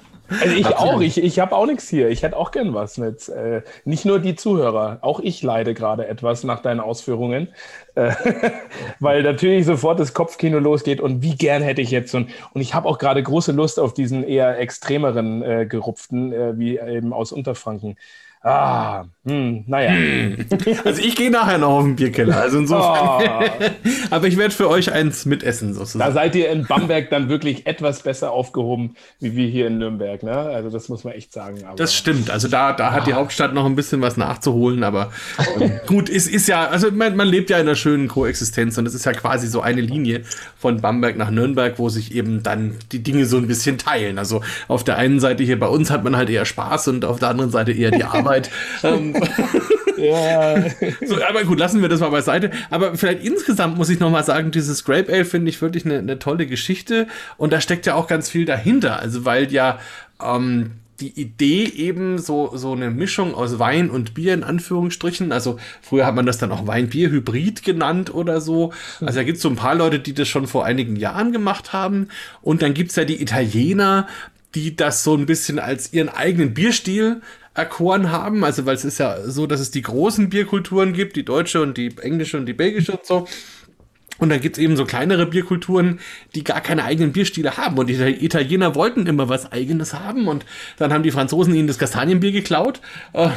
also ich auch, ich, ich habe auch nichts hier. Ich hätte auch gern was mit. Äh, nicht nur die Zuhörer, auch ich leide gerade etwas nach deinen Ausführungen, äh, weil natürlich sofort das Kopfkino losgeht und wie gern hätte ich jetzt so ein, und ich habe auch gerade große Lust auf diesen eher extremeren äh, gerupften, äh, wie eben aus Unterfranken. Ah, hm, naja. Also ich gehe nachher noch auf den Bierkeller. Also insofern. Oh. Aber ich werde für euch eins mitessen, sozusagen. Da seid ihr in Bamberg dann wirklich etwas besser aufgehoben, wie wir hier in Nürnberg. Ne? Also das muss man echt sagen. Aber das stimmt. Also da, da hat die Hauptstadt noch ein bisschen was nachzuholen. Aber ähm, gut, es ist ja, also man, man lebt ja in einer schönen Koexistenz und es ist ja quasi so eine Linie von Bamberg nach Nürnberg, wo sich eben dann die Dinge so ein bisschen teilen. Also auf der einen Seite hier bei uns hat man halt eher Spaß und auf der anderen Seite eher die Arbeit. Ähm, ja. so, aber gut, lassen wir das mal beiseite. Aber vielleicht insgesamt muss ich nochmal sagen, dieses Grape Ale finde ich wirklich eine, eine tolle Geschichte und da steckt ja auch ganz viel dahinter. Also weil ja ähm, die Idee eben so, so eine Mischung aus Wein und Bier in Anführungsstrichen. Also früher hat man das dann auch Wein-Bier-Hybrid genannt oder so. Also da gibt es so ein paar Leute, die das schon vor einigen Jahren gemacht haben. Und dann gibt es ja die Italiener, die das so ein bisschen als ihren eigenen Bierstil erkoren haben. Also, weil es ist ja so, dass es die großen Bierkulturen gibt, die deutsche und die englische und die belgische und so. Und dann gibt's eben so kleinere Bierkulturen, die gar keine eigenen Bierstile haben. Und die Italiener wollten immer was Eigenes haben. Und dann haben die Franzosen ihnen das Kastanienbier geklaut. Äh,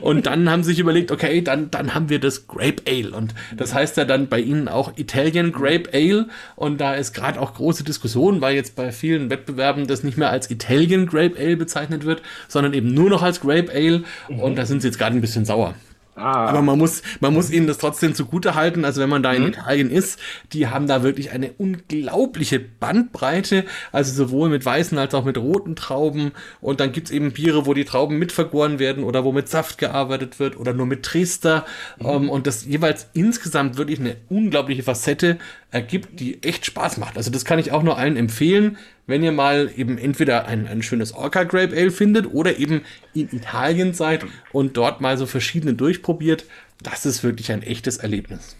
und dann haben sie sich überlegt, okay, dann, dann haben wir das Grape Ale. Und das heißt ja dann bei ihnen auch Italian Grape Ale. Und da ist gerade auch große Diskussion, weil jetzt bei vielen Wettbewerben das nicht mehr als Italian Grape Ale bezeichnet wird, sondern eben nur noch als Grape Ale. Und da sind sie jetzt gerade ein bisschen sauer. Ah. Aber man muss, man muss ihnen das trotzdem zugute halten. Also wenn man da in mhm. Italien ist, die haben da wirklich eine unglaubliche Bandbreite. Also sowohl mit weißen als auch mit roten Trauben. Und dann gibt's eben Biere, wo die Trauben mitvergoren werden oder wo mit Saft gearbeitet wird oder nur mit Trester. Mhm. Um, ähm, und das jeweils insgesamt wirklich eine unglaubliche Facette ergibt, die echt Spaß macht. Also das kann ich auch nur allen empfehlen, wenn ihr mal eben entweder ein, ein schönes Orca Grape Ale findet oder eben in Italien seid und dort mal so verschiedene durchprobiert. Das ist wirklich ein echtes Erlebnis.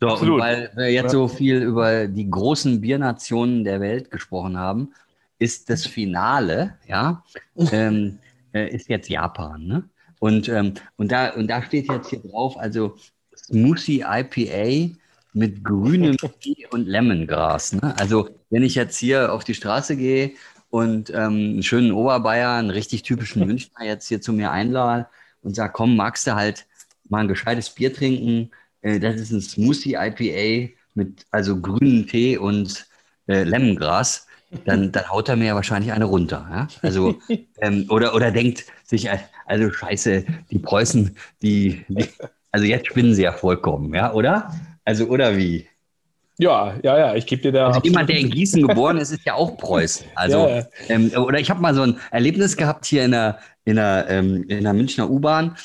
So, und weil wir jetzt so viel über die großen Biernationen der Welt gesprochen haben, ist das Finale, ja, ähm, äh, ist jetzt Japan, ne? Und, ähm, und, da, und da steht jetzt hier drauf, also Smoothie IPA mit grünem Tee und Lemongras. Ne? Also wenn ich jetzt hier auf die Straße gehe und ähm, einen schönen Oberbayer, einen richtig typischen Münchner jetzt hier zu mir einlade und sage, komm, magst du halt mal ein gescheites Bier trinken? Äh, das ist ein Smoothie IPA mit also grünem Tee und äh, Lemongras. Dann, dann haut er mir ja wahrscheinlich eine runter. Ja? Also, ähm, oder, oder denkt sich, also scheiße, die Preußen, die, die also jetzt spinnen sie ja vollkommen, ja, oder? Also, oder wie? Ja, ja, ja, ich gebe dir da. Also jemand, der in Gießen geboren ist, ist ja auch Preußen. Also, ja, ja. Ähm, oder ich habe mal so ein Erlebnis gehabt hier in der, in der, ähm, in der Münchner U-Bahn.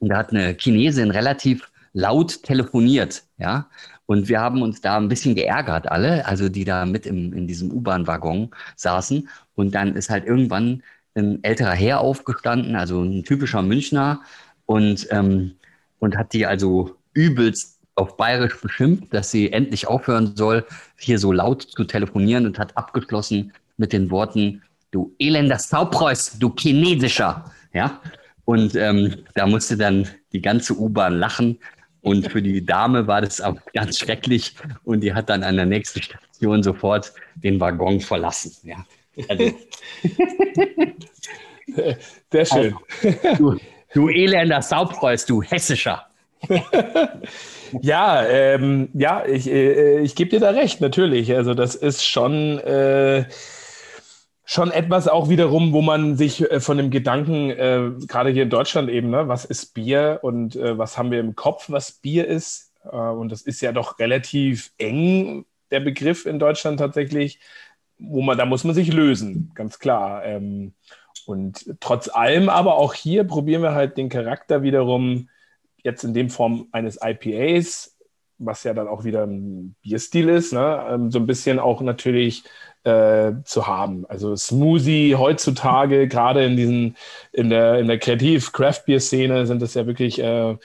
Und da hat eine Chinesin relativ laut telefoniert, ja. Und wir haben uns da ein bisschen geärgert, alle, also die da mit im, in diesem U-Bahn-Waggon saßen. Und dann ist halt irgendwann ein älterer Herr aufgestanden, also ein typischer Münchner, und, ähm, und hat die also übelst auf Bayerisch beschimpft, dass sie endlich aufhören soll, hier so laut zu telefonieren und hat abgeschlossen mit den Worten, du elender Saupreuß, du chinesischer. Ja? Und ähm, da musste dann die ganze U-Bahn lachen. Und für die Dame war das auch ganz schrecklich. Und die hat dann an der nächsten Station sofort den Waggon verlassen. Ja. Also, Sehr schön. Also, du, du elender Saupreuß, du hessischer. ja, ähm, ja, ich, äh, ich gebe dir da recht, natürlich. Also das ist schon, äh, schon etwas auch wiederum, wo man sich äh, von dem Gedanken, äh, gerade hier in Deutschland eben, ne, was ist Bier und äh, was haben wir im Kopf, was Bier ist. Äh, und das ist ja doch relativ eng, der Begriff in Deutschland tatsächlich, wo man, da muss man sich lösen, ganz klar. Ähm, und trotz allem, aber auch hier probieren wir halt den Charakter wiederum jetzt in dem Form eines IPAs, was ja dann auch wieder ein Bierstil ist, ne, ähm, so ein bisschen auch natürlich äh, zu haben. Also Smoothie heutzutage, gerade in diesen, in der, in der Kreativ-Craft-Bier-Szene sind das ja wirklich äh,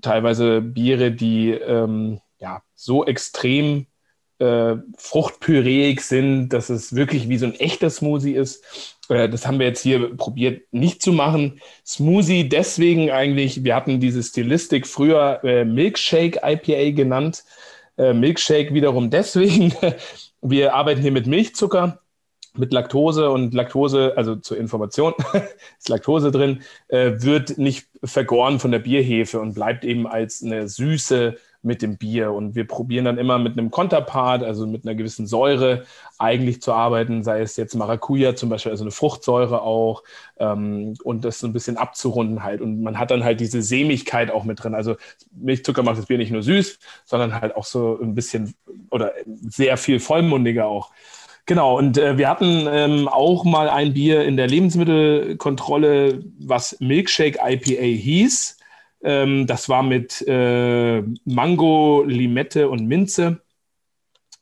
teilweise Biere, die ähm, ja so extrem äh, fruchtpüreig sind, dass es wirklich wie so ein echter Smoothie ist. Äh, das haben wir jetzt hier probiert nicht zu machen. Smoothie deswegen eigentlich, wir hatten diese Stilistik früher äh, Milkshake IPA genannt. Äh, Milkshake wiederum deswegen, wir arbeiten hier mit Milchzucker mit Laktose und Laktose, also zur Information, ist Laktose drin, äh, wird nicht vergoren von der Bierhefe und bleibt eben als eine Süße mit dem Bier. Und wir probieren dann immer mit einem Konterpart, also mit einer gewissen Säure eigentlich zu arbeiten, sei es jetzt Maracuja zum Beispiel, also eine Fruchtsäure auch, ähm, und das so ein bisschen abzurunden halt. Und man hat dann halt diese Sämigkeit auch mit drin. Also Milchzucker macht das Bier nicht nur süß, sondern halt auch so ein bisschen oder sehr viel vollmundiger auch. Genau, und äh, wir hatten ähm, auch mal ein Bier in der Lebensmittelkontrolle, was Milkshake IPA hieß. Ähm, das war mit äh, Mango, Limette und Minze.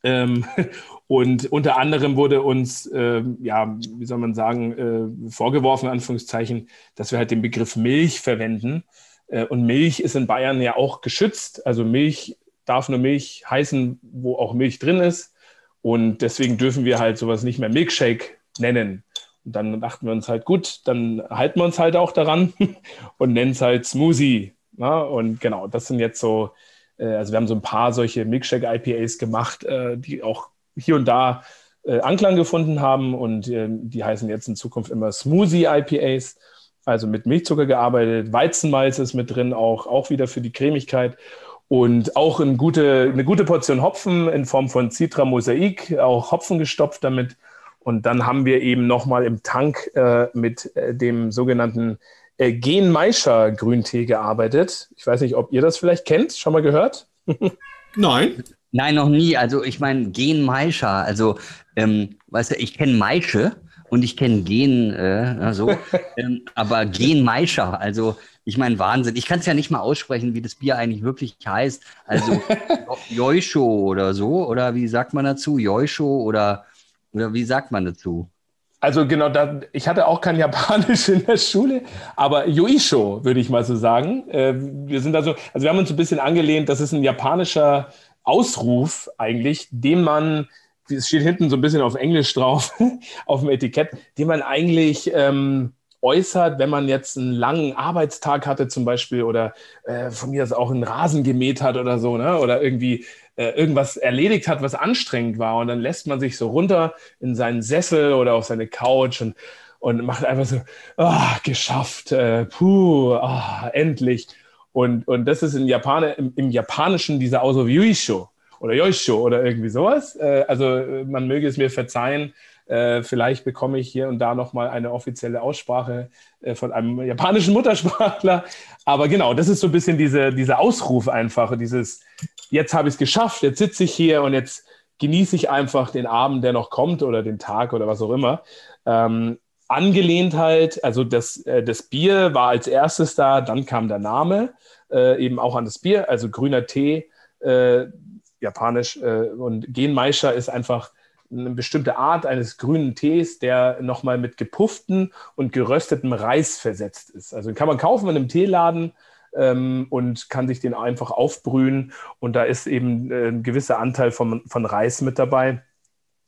Ähm, und unter anderem wurde uns, äh, ja, wie soll man sagen, äh, vorgeworfen, in Anführungszeichen, dass wir halt den Begriff Milch verwenden. Äh, und Milch ist in Bayern ja auch geschützt. Also Milch darf nur Milch heißen, wo auch Milch drin ist. Und deswegen dürfen wir halt sowas nicht mehr Milkshake nennen. Und dann dachten wir uns halt, gut, dann halten wir uns halt auch daran und nennen es halt Smoothie. Na? Und genau, das sind jetzt so, äh, also wir haben so ein paar solche Milkshake-IPAs gemacht, äh, die auch hier und da äh, Anklang gefunden haben und die heißen jetzt in Zukunft immer Smoothie-IPAs, also mit Milchzucker gearbeitet. Weizenmalz ist mit drin, auch, auch wieder für die Cremigkeit und auch eine gute, eine gute Portion Hopfen in Form von Citra Mosaik, auch Hopfen gestopft damit. Und dann haben wir eben nochmal im Tank äh, mit äh, dem sogenannten äh, Genmeischer Grüntee gearbeitet. Ich weiß nicht, ob ihr das vielleicht kennt, schon mal gehört? Nein. Nein, noch nie. Also ich meine Genmeischer. Also, ähm, weißt du, ich kenne Maische und ich kenne Gen, äh, so, ähm, aber Genmeischer, also ich meine, Wahnsinn. Ich kann es ja nicht mal aussprechen, wie das Bier eigentlich wirklich heißt. Also Joisho oder so. Oder wie sagt man dazu? Joisho oder, oder wie sagt man dazu? Also genau, da, ich hatte auch kein Japanisch in der Schule, aber Yoisho würde ich mal so sagen. Äh, wir sind also, also wir haben uns ein bisschen angelehnt, das ist ein japanischer Ausruf eigentlich, den man, es steht hinten so ein bisschen auf Englisch drauf, auf dem Etikett, den man eigentlich ähm, äußert, wenn man jetzt einen langen Arbeitstag hatte zum Beispiel oder äh, von mir aus auch einen Rasen gemäht hat oder so, ne? oder irgendwie äh, irgendwas erledigt hat, was anstrengend war und dann lässt man sich so runter in seinen Sessel oder auf seine Couch und, und macht einfach so, oh, geschafft, äh, puh, oh, endlich. Und, und das ist in Japan, im, im Japanischen dieser Auso Yuisho oder Yoisho oder irgendwie sowas. Äh, also man möge es mir verzeihen, äh, vielleicht bekomme ich hier und da nochmal eine offizielle Aussprache äh, von einem japanischen Muttersprachler. Aber genau, das ist so ein bisschen diese, dieser Ausruf einfach, dieses, jetzt habe ich es geschafft, jetzt sitze ich hier und jetzt genieße ich einfach den Abend, der noch kommt oder den Tag oder was auch immer. Ähm, angelehnt halt, also das, äh, das Bier war als erstes da, dann kam der Name, äh, eben auch an das Bier, also grüner Tee, äh, japanisch. Äh, und Genmeischer ist einfach eine bestimmte Art eines grünen Tees, der nochmal mit gepufften und geröstetem Reis versetzt ist. Also den kann man kaufen in einem Teeladen ähm, und kann sich den einfach aufbrühen. Und da ist eben äh, ein gewisser Anteil von, von Reis mit dabei.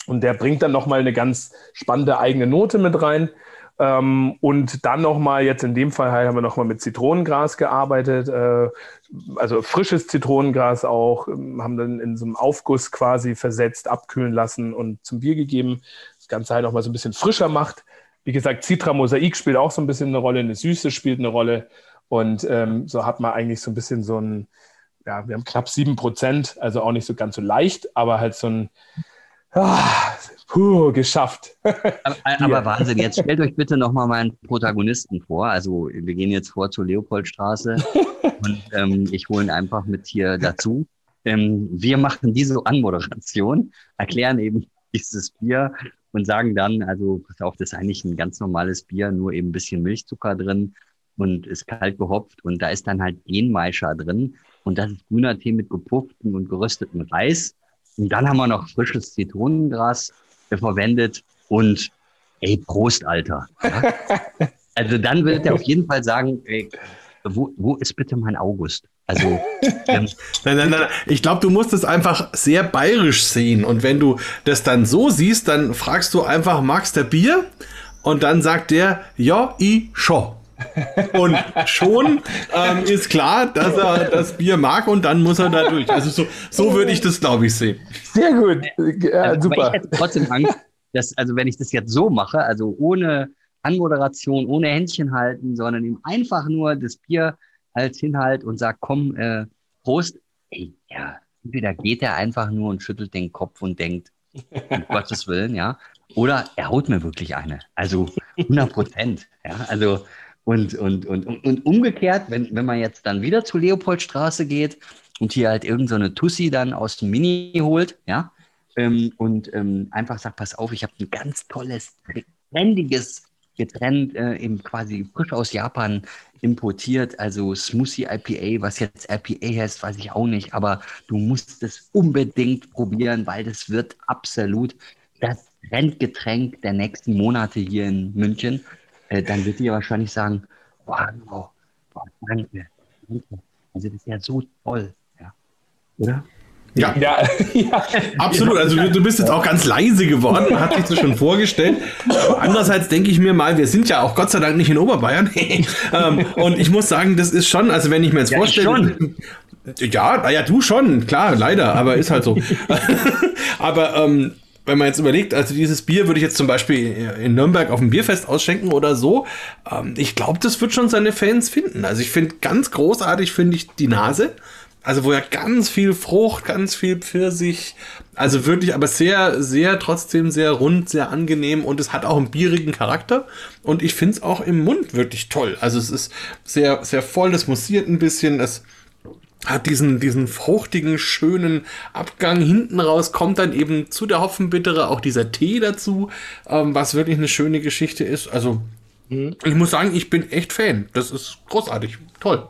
Und der bringt dann nochmal eine ganz spannende eigene Note mit rein. Ähm, und dann nochmal, jetzt in dem Fall haben wir nochmal mit Zitronengras gearbeitet, äh, also frisches Zitronengras auch, ähm, haben dann in so einem Aufguss quasi versetzt, abkühlen lassen und zum Bier gegeben. Das Ganze halt nochmal so ein bisschen frischer macht. Wie gesagt, Citra Mosaik spielt auch so ein bisschen eine Rolle, eine Süße spielt eine Rolle. Und ähm, so hat man eigentlich so ein bisschen so ein, ja, wir haben knapp sieben Prozent, also auch nicht so ganz so leicht, aber halt so ein, ah, puh, geschafft. aber, aber Wahnsinn, jetzt stellt euch bitte nochmal meinen Protagonisten vor. Also wir gehen jetzt vor zur Leopoldstraße und ähm, ich hole ihn einfach mit hier dazu. Ähm, wir machen diese Anmoderation, erklären eben dieses Bier und sagen dann, also pass auf, das ist eigentlich ein ganz normales Bier, nur eben ein bisschen Milchzucker drin und ist kalt gehopft und da ist dann halt Genmeischer drin und das ist grüner Tee mit gepufftem und geröstetem Reis. Und dann haben wir noch frisches Zitronengras verwendet und ey, Prost, Alter. Also dann wird er auf jeden Fall sagen, ey, wo, wo ist bitte mein August? Also, ähm, nein, nein, nein. Ich glaube, du musst es einfach sehr bayerisch sehen. Und wenn du das dann so siehst, dann fragst du einfach, magst du Bier? Und dann sagt der, ja, ich schon. Und schon ähm, ist klar, dass er das Bier mag und dann muss er da durch. Also so, so würde ich das, glaube ich, sehen. Sehr gut. Ja, also, super. ich hätte trotzdem Angst, das, also wenn ich das jetzt so mache, also ohne Anmoderation, ohne Händchen halten, sondern ihm einfach nur das Bier als hinhalt und sagt, komm, äh, Prost, ey, ja, entweder geht er einfach nur und schüttelt den Kopf und denkt, um Gottes Willen, ja, oder er haut mir wirklich eine. Also 100 Prozent, ja, also und, und, und, und, umgekehrt, wenn, wenn man jetzt dann wieder zur Leopoldstraße geht und hier halt irgendeine so Tussi dann aus dem Mini holt, ja, ähm, und ähm, einfach sagt, pass auf, ich habe ein ganz tolles, trendiges Getränk, äh, eben quasi frisch aus Japan importiert, also Smoothie IPA, was jetzt IPA heißt, weiß ich auch nicht, aber du musst es unbedingt probieren, weil das wird absolut das Trendgetränk der nächsten Monate hier in München. Äh, dann wird die wahrscheinlich sagen, wow, wow, danke, danke. Also das ist ja so toll, ja. Oder? Ja, ja, ja, absolut. Also du, du, bist jetzt auch ganz leise geworden, hat sich das schon vorgestellt. Aber andererseits denke ich mir mal, wir sind ja auch Gott sei Dank nicht in Oberbayern. Ähm, und ich muss sagen, das ist schon, also wenn ich mir jetzt ja, vorstelle. Ja, naja, du schon, klar, leider, aber ist halt so. aber ähm, wenn man jetzt überlegt, also dieses Bier würde ich jetzt zum Beispiel in Nürnberg auf dem Bierfest ausschenken oder so, ähm, ich glaube, das wird schon seine Fans finden. Also ich finde ganz großartig, finde ich die Nase. Also wo ja ganz viel Frucht, ganz viel Pfirsich, also wirklich, aber sehr, sehr trotzdem sehr rund, sehr angenehm und es hat auch einen bierigen Charakter und ich finde es auch im Mund wirklich toll. Also es ist sehr, sehr voll, es mussiert ein bisschen, es hat diesen, diesen fruchtigen, schönen Abgang. Hinten raus kommt dann eben zu der Hopfenbittere auch dieser Tee dazu, ähm, was wirklich eine schöne Geschichte ist. Also, mhm. ich muss sagen, ich bin echt Fan. Das ist großartig. Toll.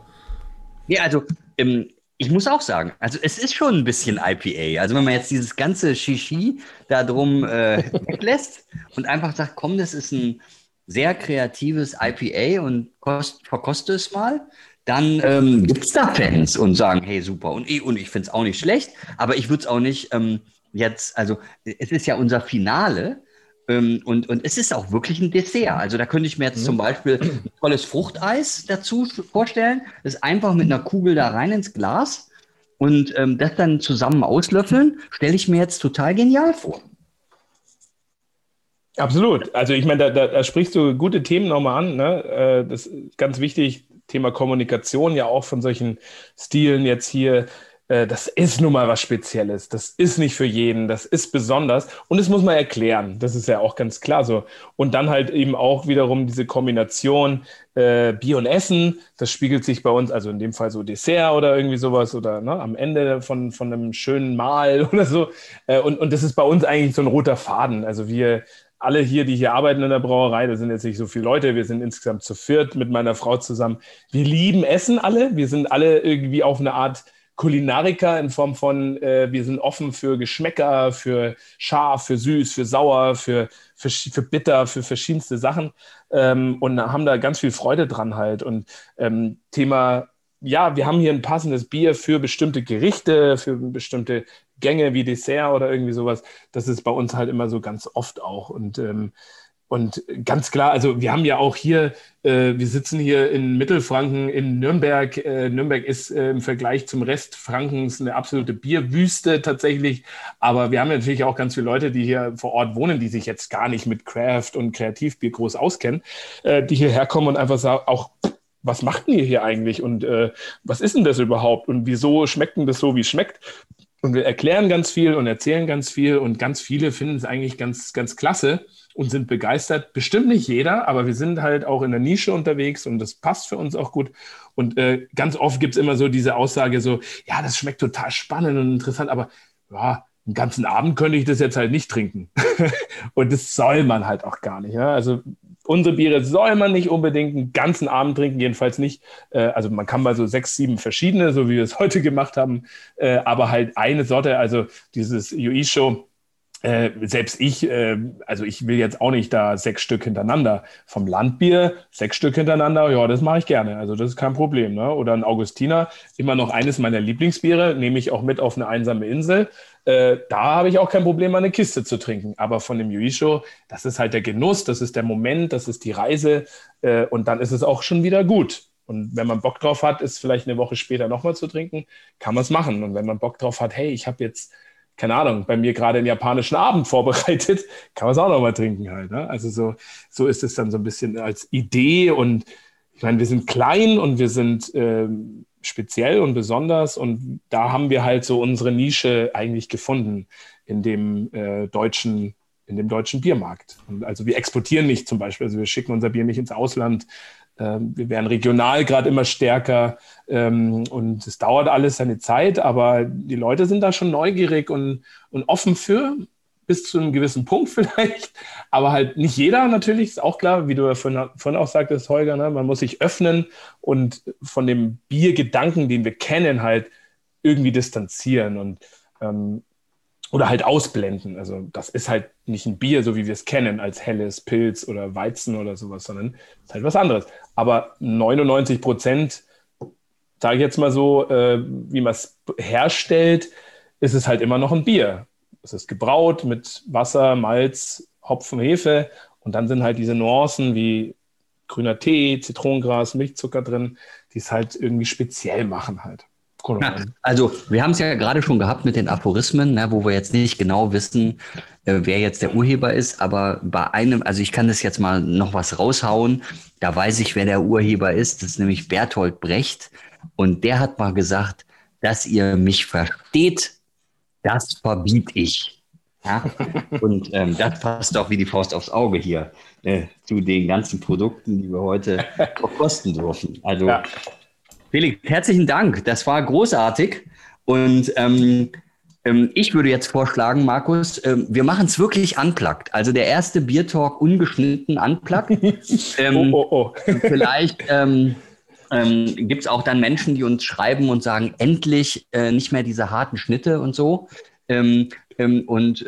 Ja, also, ähm, ich muss auch sagen, also es ist schon ein bisschen IPA. Also wenn man jetzt dieses ganze Shishi da drum äh, weglässt und einfach sagt, komm, das ist ein sehr kreatives IPA und kost, verkoste es mal, dann ähm, gibt es da Fans und sagen, hey, super. Und ich, und ich finde es auch nicht schlecht, aber ich würde es auch nicht ähm, jetzt, also es ist ja unser Finale und, und es ist auch wirklich ein Dessert. Also da könnte ich mir jetzt mhm. zum Beispiel ein tolles Fruchteis dazu vorstellen, das einfach mit einer Kugel da rein ins Glas und ähm, das dann zusammen auslöffeln, stelle ich mir jetzt total genial vor. Absolut. Also ich meine, da, da, da, sprichst du gute Themen nochmal an. Ne? Äh, das ist ganz wichtig, Thema Kommunikation ja auch von solchen Stilen jetzt hier. Äh, das ist nun mal was Spezielles. Das ist nicht für jeden. Das ist besonders. Und das muss man erklären. Das ist ja auch ganz klar so. Und dann halt eben auch wiederum diese Kombination äh, Bier und Essen. Das spiegelt sich bei uns, also in dem Fall so Dessert oder irgendwie sowas oder ne, am Ende von, von einem schönen Mahl oder so. Äh, und, und das ist bei uns eigentlich so ein roter Faden. Also wir alle hier, die hier arbeiten in der Brauerei, da sind jetzt nicht so viele Leute, wir sind insgesamt zu viert mit meiner Frau zusammen. Wir lieben Essen alle, wir sind alle irgendwie auf eine Art Kulinariker in Form von, äh, wir sind offen für Geschmäcker, für scharf, für süß, für sauer, für, für, für bitter, für verschiedenste Sachen ähm, und haben da ganz viel Freude dran halt. Und ähm, Thema ja, wir haben hier ein passendes Bier für bestimmte Gerichte, für bestimmte Gänge wie Dessert oder irgendwie sowas. Das ist bei uns halt immer so ganz oft auch. Und, ähm, und ganz klar, also wir haben ja auch hier, äh, wir sitzen hier in Mittelfranken, in Nürnberg. Äh, Nürnberg ist äh, im Vergleich zum Rest Frankens eine absolute Bierwüste tatsächlich. Aber wir haben natürlich auch ganz viele Leute, die hier vor Ort wohnen, die sich jetzt gar nicht mit Craft und Kreativbier groß auskennen, äh, die hierher kommen und einfach sagen, auch was macht ihr hier eigentlich und äh, was ist denn das überhaupt und wieso schmeckt denn das so, wie es schmeckt? Und wir erklären ganz viel und erzählen ganz viel und ganz viele finden es eigentlich ganz, ganz klasse und sind begeistert. Bestimmt nicht jeder, aber wir sind halt auch in der Nische unterwegs und das passt für uns auch gut. Und äh, ganz oft gibt es immer so diese Aussage so, ja, das schmeckt total spannend und interessant, aber ja, einen ganzen Abend könnte ich das jetzt halt nicht trinken. und das soll man halt auch gar nicht. Ja? Also unsere Biere soll man nicht unbedingt einen ganzen Abend trinken, jedenfalls nicht. Äh, also man kann mal so sechs, sieben verschiedene, so wie wir es heute gemacht haben, äh, aber halt eine Sorte, also dieses UI-Show. Äh, selbst ich, äh, also ich will jetzt auch nicht da sechs Stück hintereinander. Vom Landbier sechs Stück hintereinander, ja, das mache ich gerne. Also das ist kein Problem. Ne? Oder ein Augustiner, immer noch eines meiner Lieblingsbiere, nehme ich auch mit auf eine einsame Insel. Äh, da habe ich auch kein Problem, eine Kiste zu trinken. Aber von dem Yuisho, das ist halt der Genuss, das ist der Moment, das ist die Reise äh, und dann ist es auch schon wieder gut. Und wenn man Bock drauf hat, ist vielleicht eine Woche später nochmal zu trinken, kann man es machen. Und wenn man Bock drauf hat, hey, ich habe jetzt keine Ahnung, bei mir gerade einen japanischen Abend vorbereitet, kann man es auch noch mal trinken halt. Ne? Also so, so ist es dann so ein bisschen als Idee und ich meine, wir sind klein und wir sind ähm, speziell und besonders und da haben wir halt so unsere Nische eigentlich gefunden in dem äh, deutschen in dem deutschen Biermarkt. Und also wir exportieren nicht zum Beispiel, also wir schicken unser Bier nicht ins Ausland. Ähm, wir werden regional gerade immer stärker ähm, und es dauert alles seine Zeit, aber die Leute sind da schon neugierig und, und offen für, bis zu einem gewissen Punkt vielleicht, aber halt nicht jeder natürlich, ist auch klar, wie du ja vorhin, vorhin auch sagtest, Holger, ne? man muss sich öffnen und von dem Biergedanken, den wir kennen, halt irgendwie distanzieren und ähm, oder halt ausblenden. Also das ist halt nicht ein Bier, so wie wir es kennen, als helles Pilz oder Weizen oder sowas, sondern es ist halt was anderes. Aber 99 Prozent, sage ich jetzt mal so, äh, wie man es herstellt, ist es halt immer noch ein Bier. Es ist gebraut mit Wasser, Malz, Hopfen, Hefe und dann sind halt diese Nuancen wie grüner Tee, Zitronengras, Milchzucker drin, die es halt irgendwie speziell machen halt. Ja, also wir haben es ja gerade schon gehabt mit den Aphorismen, ne, wo wir jetzt nicht genau wissen, äh, wer jetzt der Urheber ist, aber bei einem, also ich kann das jetzt mal noch was raushauen, da weiß ich, wer der Urheber ist, das ist nämlich Bertolt Brecht und der hat mal gesagt, dass ihr mich versteht, das verbiet ich. Ja? Und ähm, das passt auch wie die Faust aufs Auge hier äh, zu den ganzen Produkten, die wir heute kosten dürfen. Also ja. Felix, herzlichen Dank. Das war großartig. Und ähm, ähm, ich würde jetzt vorschlagen, Markus, ähm, wir machen es wirklich unplugged. Also der erste Biertalk ungeschnitten unplugged. Ähm, oh, oh, oh. vielleicht ähm, ähm, gibt es auch dann Menschen, die uns schreiben und sagen, endlich äh, nicht mehr diese harten Schnitte und so. Ähm, ähm, und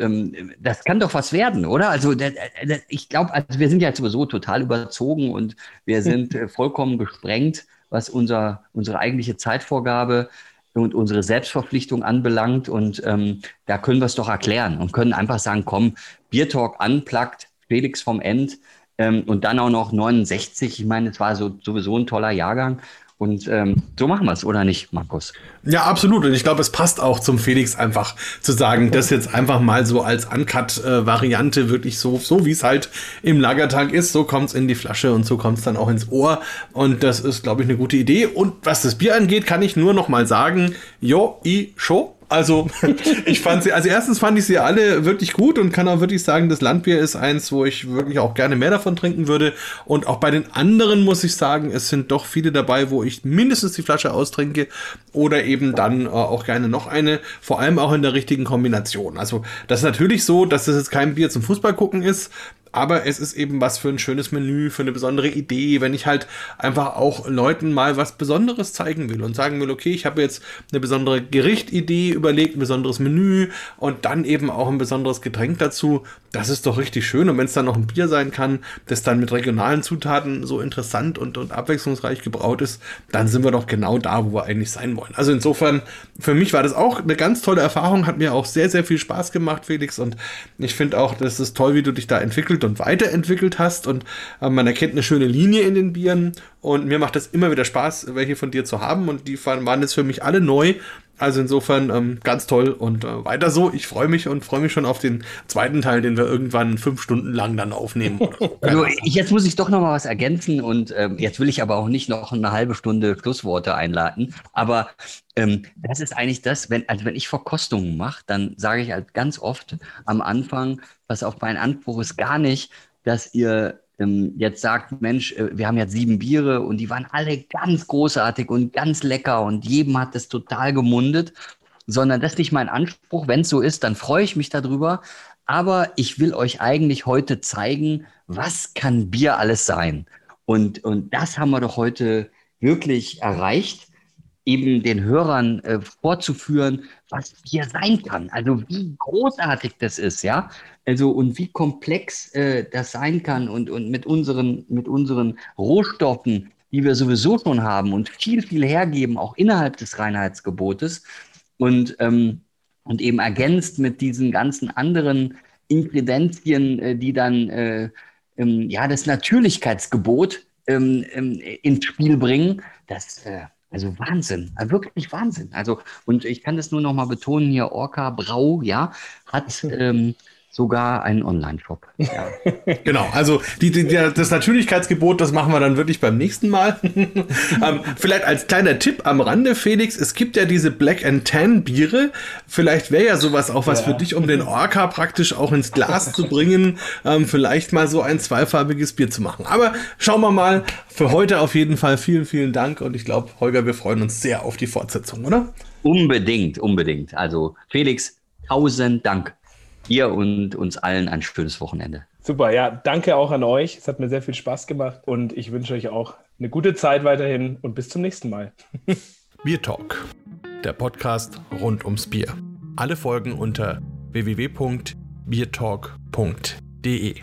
das kann doch was werden, oder? Also der, der, ich glaube, also wir sind ja sowieso total überzogen und wir sind äh, vollkommen gesprengt was unser, unsere eigentliche Zeitvorgabe und unsere Selbstverpflichtung anbelangt. Und ähm, da können wir es doch erklären und können einfach sagen, komm, Biertalk unplugged, Felix vom End ähm, und dann auch noch 69. Ich meine, es war so, sowieso ein toller Jahrgang. Und ähm, so machen wir es, oder nicht, Markus? Ja, absolut. Und ich glaube, es passt auch zum Felix einfach zu sagen, das jetzt einfach mal so als Uncut-Variante wirklich so, so wie es halt im Lagertank ist, so kommt es in die Flasche und so kommt es dann auch ins Ohr. Und das ist, glaube ich, eine gute Idee. Und was das Bier angeht, kann ich nur noch mal sagen, jo, i, show. Also, ich fand sie, also erstens fand ich sie alle wirklich gut und kann auch wirklich sagen, das Landbier ist eins, wo ich wirklich auch gerne mehr davon trinken würde. Und auch bei den anderen muss ich sagen, es sind doch viele dabei, wo ich mindestens die Flasche austrinke oder eben dann äh, auch gerne noch eine, vor allem auch in der richtigen Kombination. Also, das ist natürlich so, dass das jetzt kein Bier zum Fußball gucken ist, aber es ist eben was für ein schönes Menü, für eine besondere Idee, wenn ich halt einfach auch Leuten mal was Besonderes zeigen will und sagen will, okay, ich habe jetzt eine besondere Gerichtidee überlegt, ein besonderes Menü und dann eben auch ein besonderes Getränk dazu. Das ist doch richtig schön. Und wenn es dann noch ein Bier sein kann, das dann mit regionalen Zutaten so interessant und, und abwechslungsreich gebraut ist, dann sind wir doch genau da, wo wir eigentlich sein wollen. Also insofern, für mich war das auch eine ganz tolle Erfahrung, hat mir auch sehr, sehr viel Spaß gemacht, Felix. Und ich finde auch, das ist toll, wie du dich da entwickelt und weiterentwickelt hast. Und äh, man erkennt eine schöne Linie in den Bieren. Und mir macht es immer wieder Spaß, welche von dir zu haben. Und die waren jetzt für mich alle neu. Also insofern ähm, ganz toll und äh, weiter so. Ich freue mich und freue mich schon auf den zweiten Teil, den wir irgendwann fünf Stunden lang dann aufnehmen. So. also jetzt muss ich doch noch mal was ergänzen und ähm, jetzt will ich aber auch nicht noch eine halbe Stunde Schlussworte einladen. Aber ähm, das ist eigentlich das, wenn, also wenn ich Verkostungen mache, dann sage ich halt ganz oft am Anfang, was auf mein Anspruch ist gar nicht, dass ihr ähm, jetzt sagt, Mensch, äh, wir haben jetzt sieben Biere und die waren alle ganz großartig und ganz lecker und jedem hat es total gemundet, sondern das ist nicht mein Anspruch. Wenn es so ist, dann freue ich mich darüber. Aber ich will euch eigentlich heute zeigen, was kann Bier alles sein. Und, und das haben wir doch heute wirklich erreicht, eben den Hörern äh, vorzuführen, was Bier sein kann. Also wie großartig das ist, ja. Also und wie komplex äh, das sein kann und, und mit, unseren, mit unseren Rohstoffen, die wir sowieso schon haben und viel, viel hergeben, auch innerhalb des Reinheitsgebotes und, ähm, und eben ergänzt mit diesen ganzen anderen Ingredienzien, äh, die dann äh, ähm, ja das Natürlichkeitsgebot ähm, ähm ins Spiel bringen. Das, äh, Also Wahnsinn, also wirklich Wahnsinn. Also, und ich kann das nur noch mal betonen, hier Orca Brau, ja, hat ähm, sogar einen Online-Shop. Ja. genau, also die, die, das Natürlichkeitsgebot, das machen wir dann wirklich beim nächsten Mal. ähm, vielleicht als kleiner Tipp am Rande, Felix, es gibt ja diese Black and Tan Biere. Vielleicht wäre ja sowas auch was ja. für dich, um den Orca praktisch auch ins Glas zu bringen. Ähm, vielleicht mal so ein zweifarbiges Bier zu machen. Aber schauen wir mal. Für heute auf jeden Fall vielen, vielen Dank und ich glaube, Holger, wir freuen uns sehr auf die Fortsetzung, oder? Unbedingt, unbedingt. Also Felix, tausend Dank dir und uns allen ein schönes Wochenende. Super, ja, danke auch an euch. Es hat mir sehr viel Spaß gemacht und ich wünsche euch auch eine gute Zeit weiterhin und bis zum nächsten Mal. Bier Talk, der Podcast rund ums Bier. Alle Folgen unter www.biertalk.de.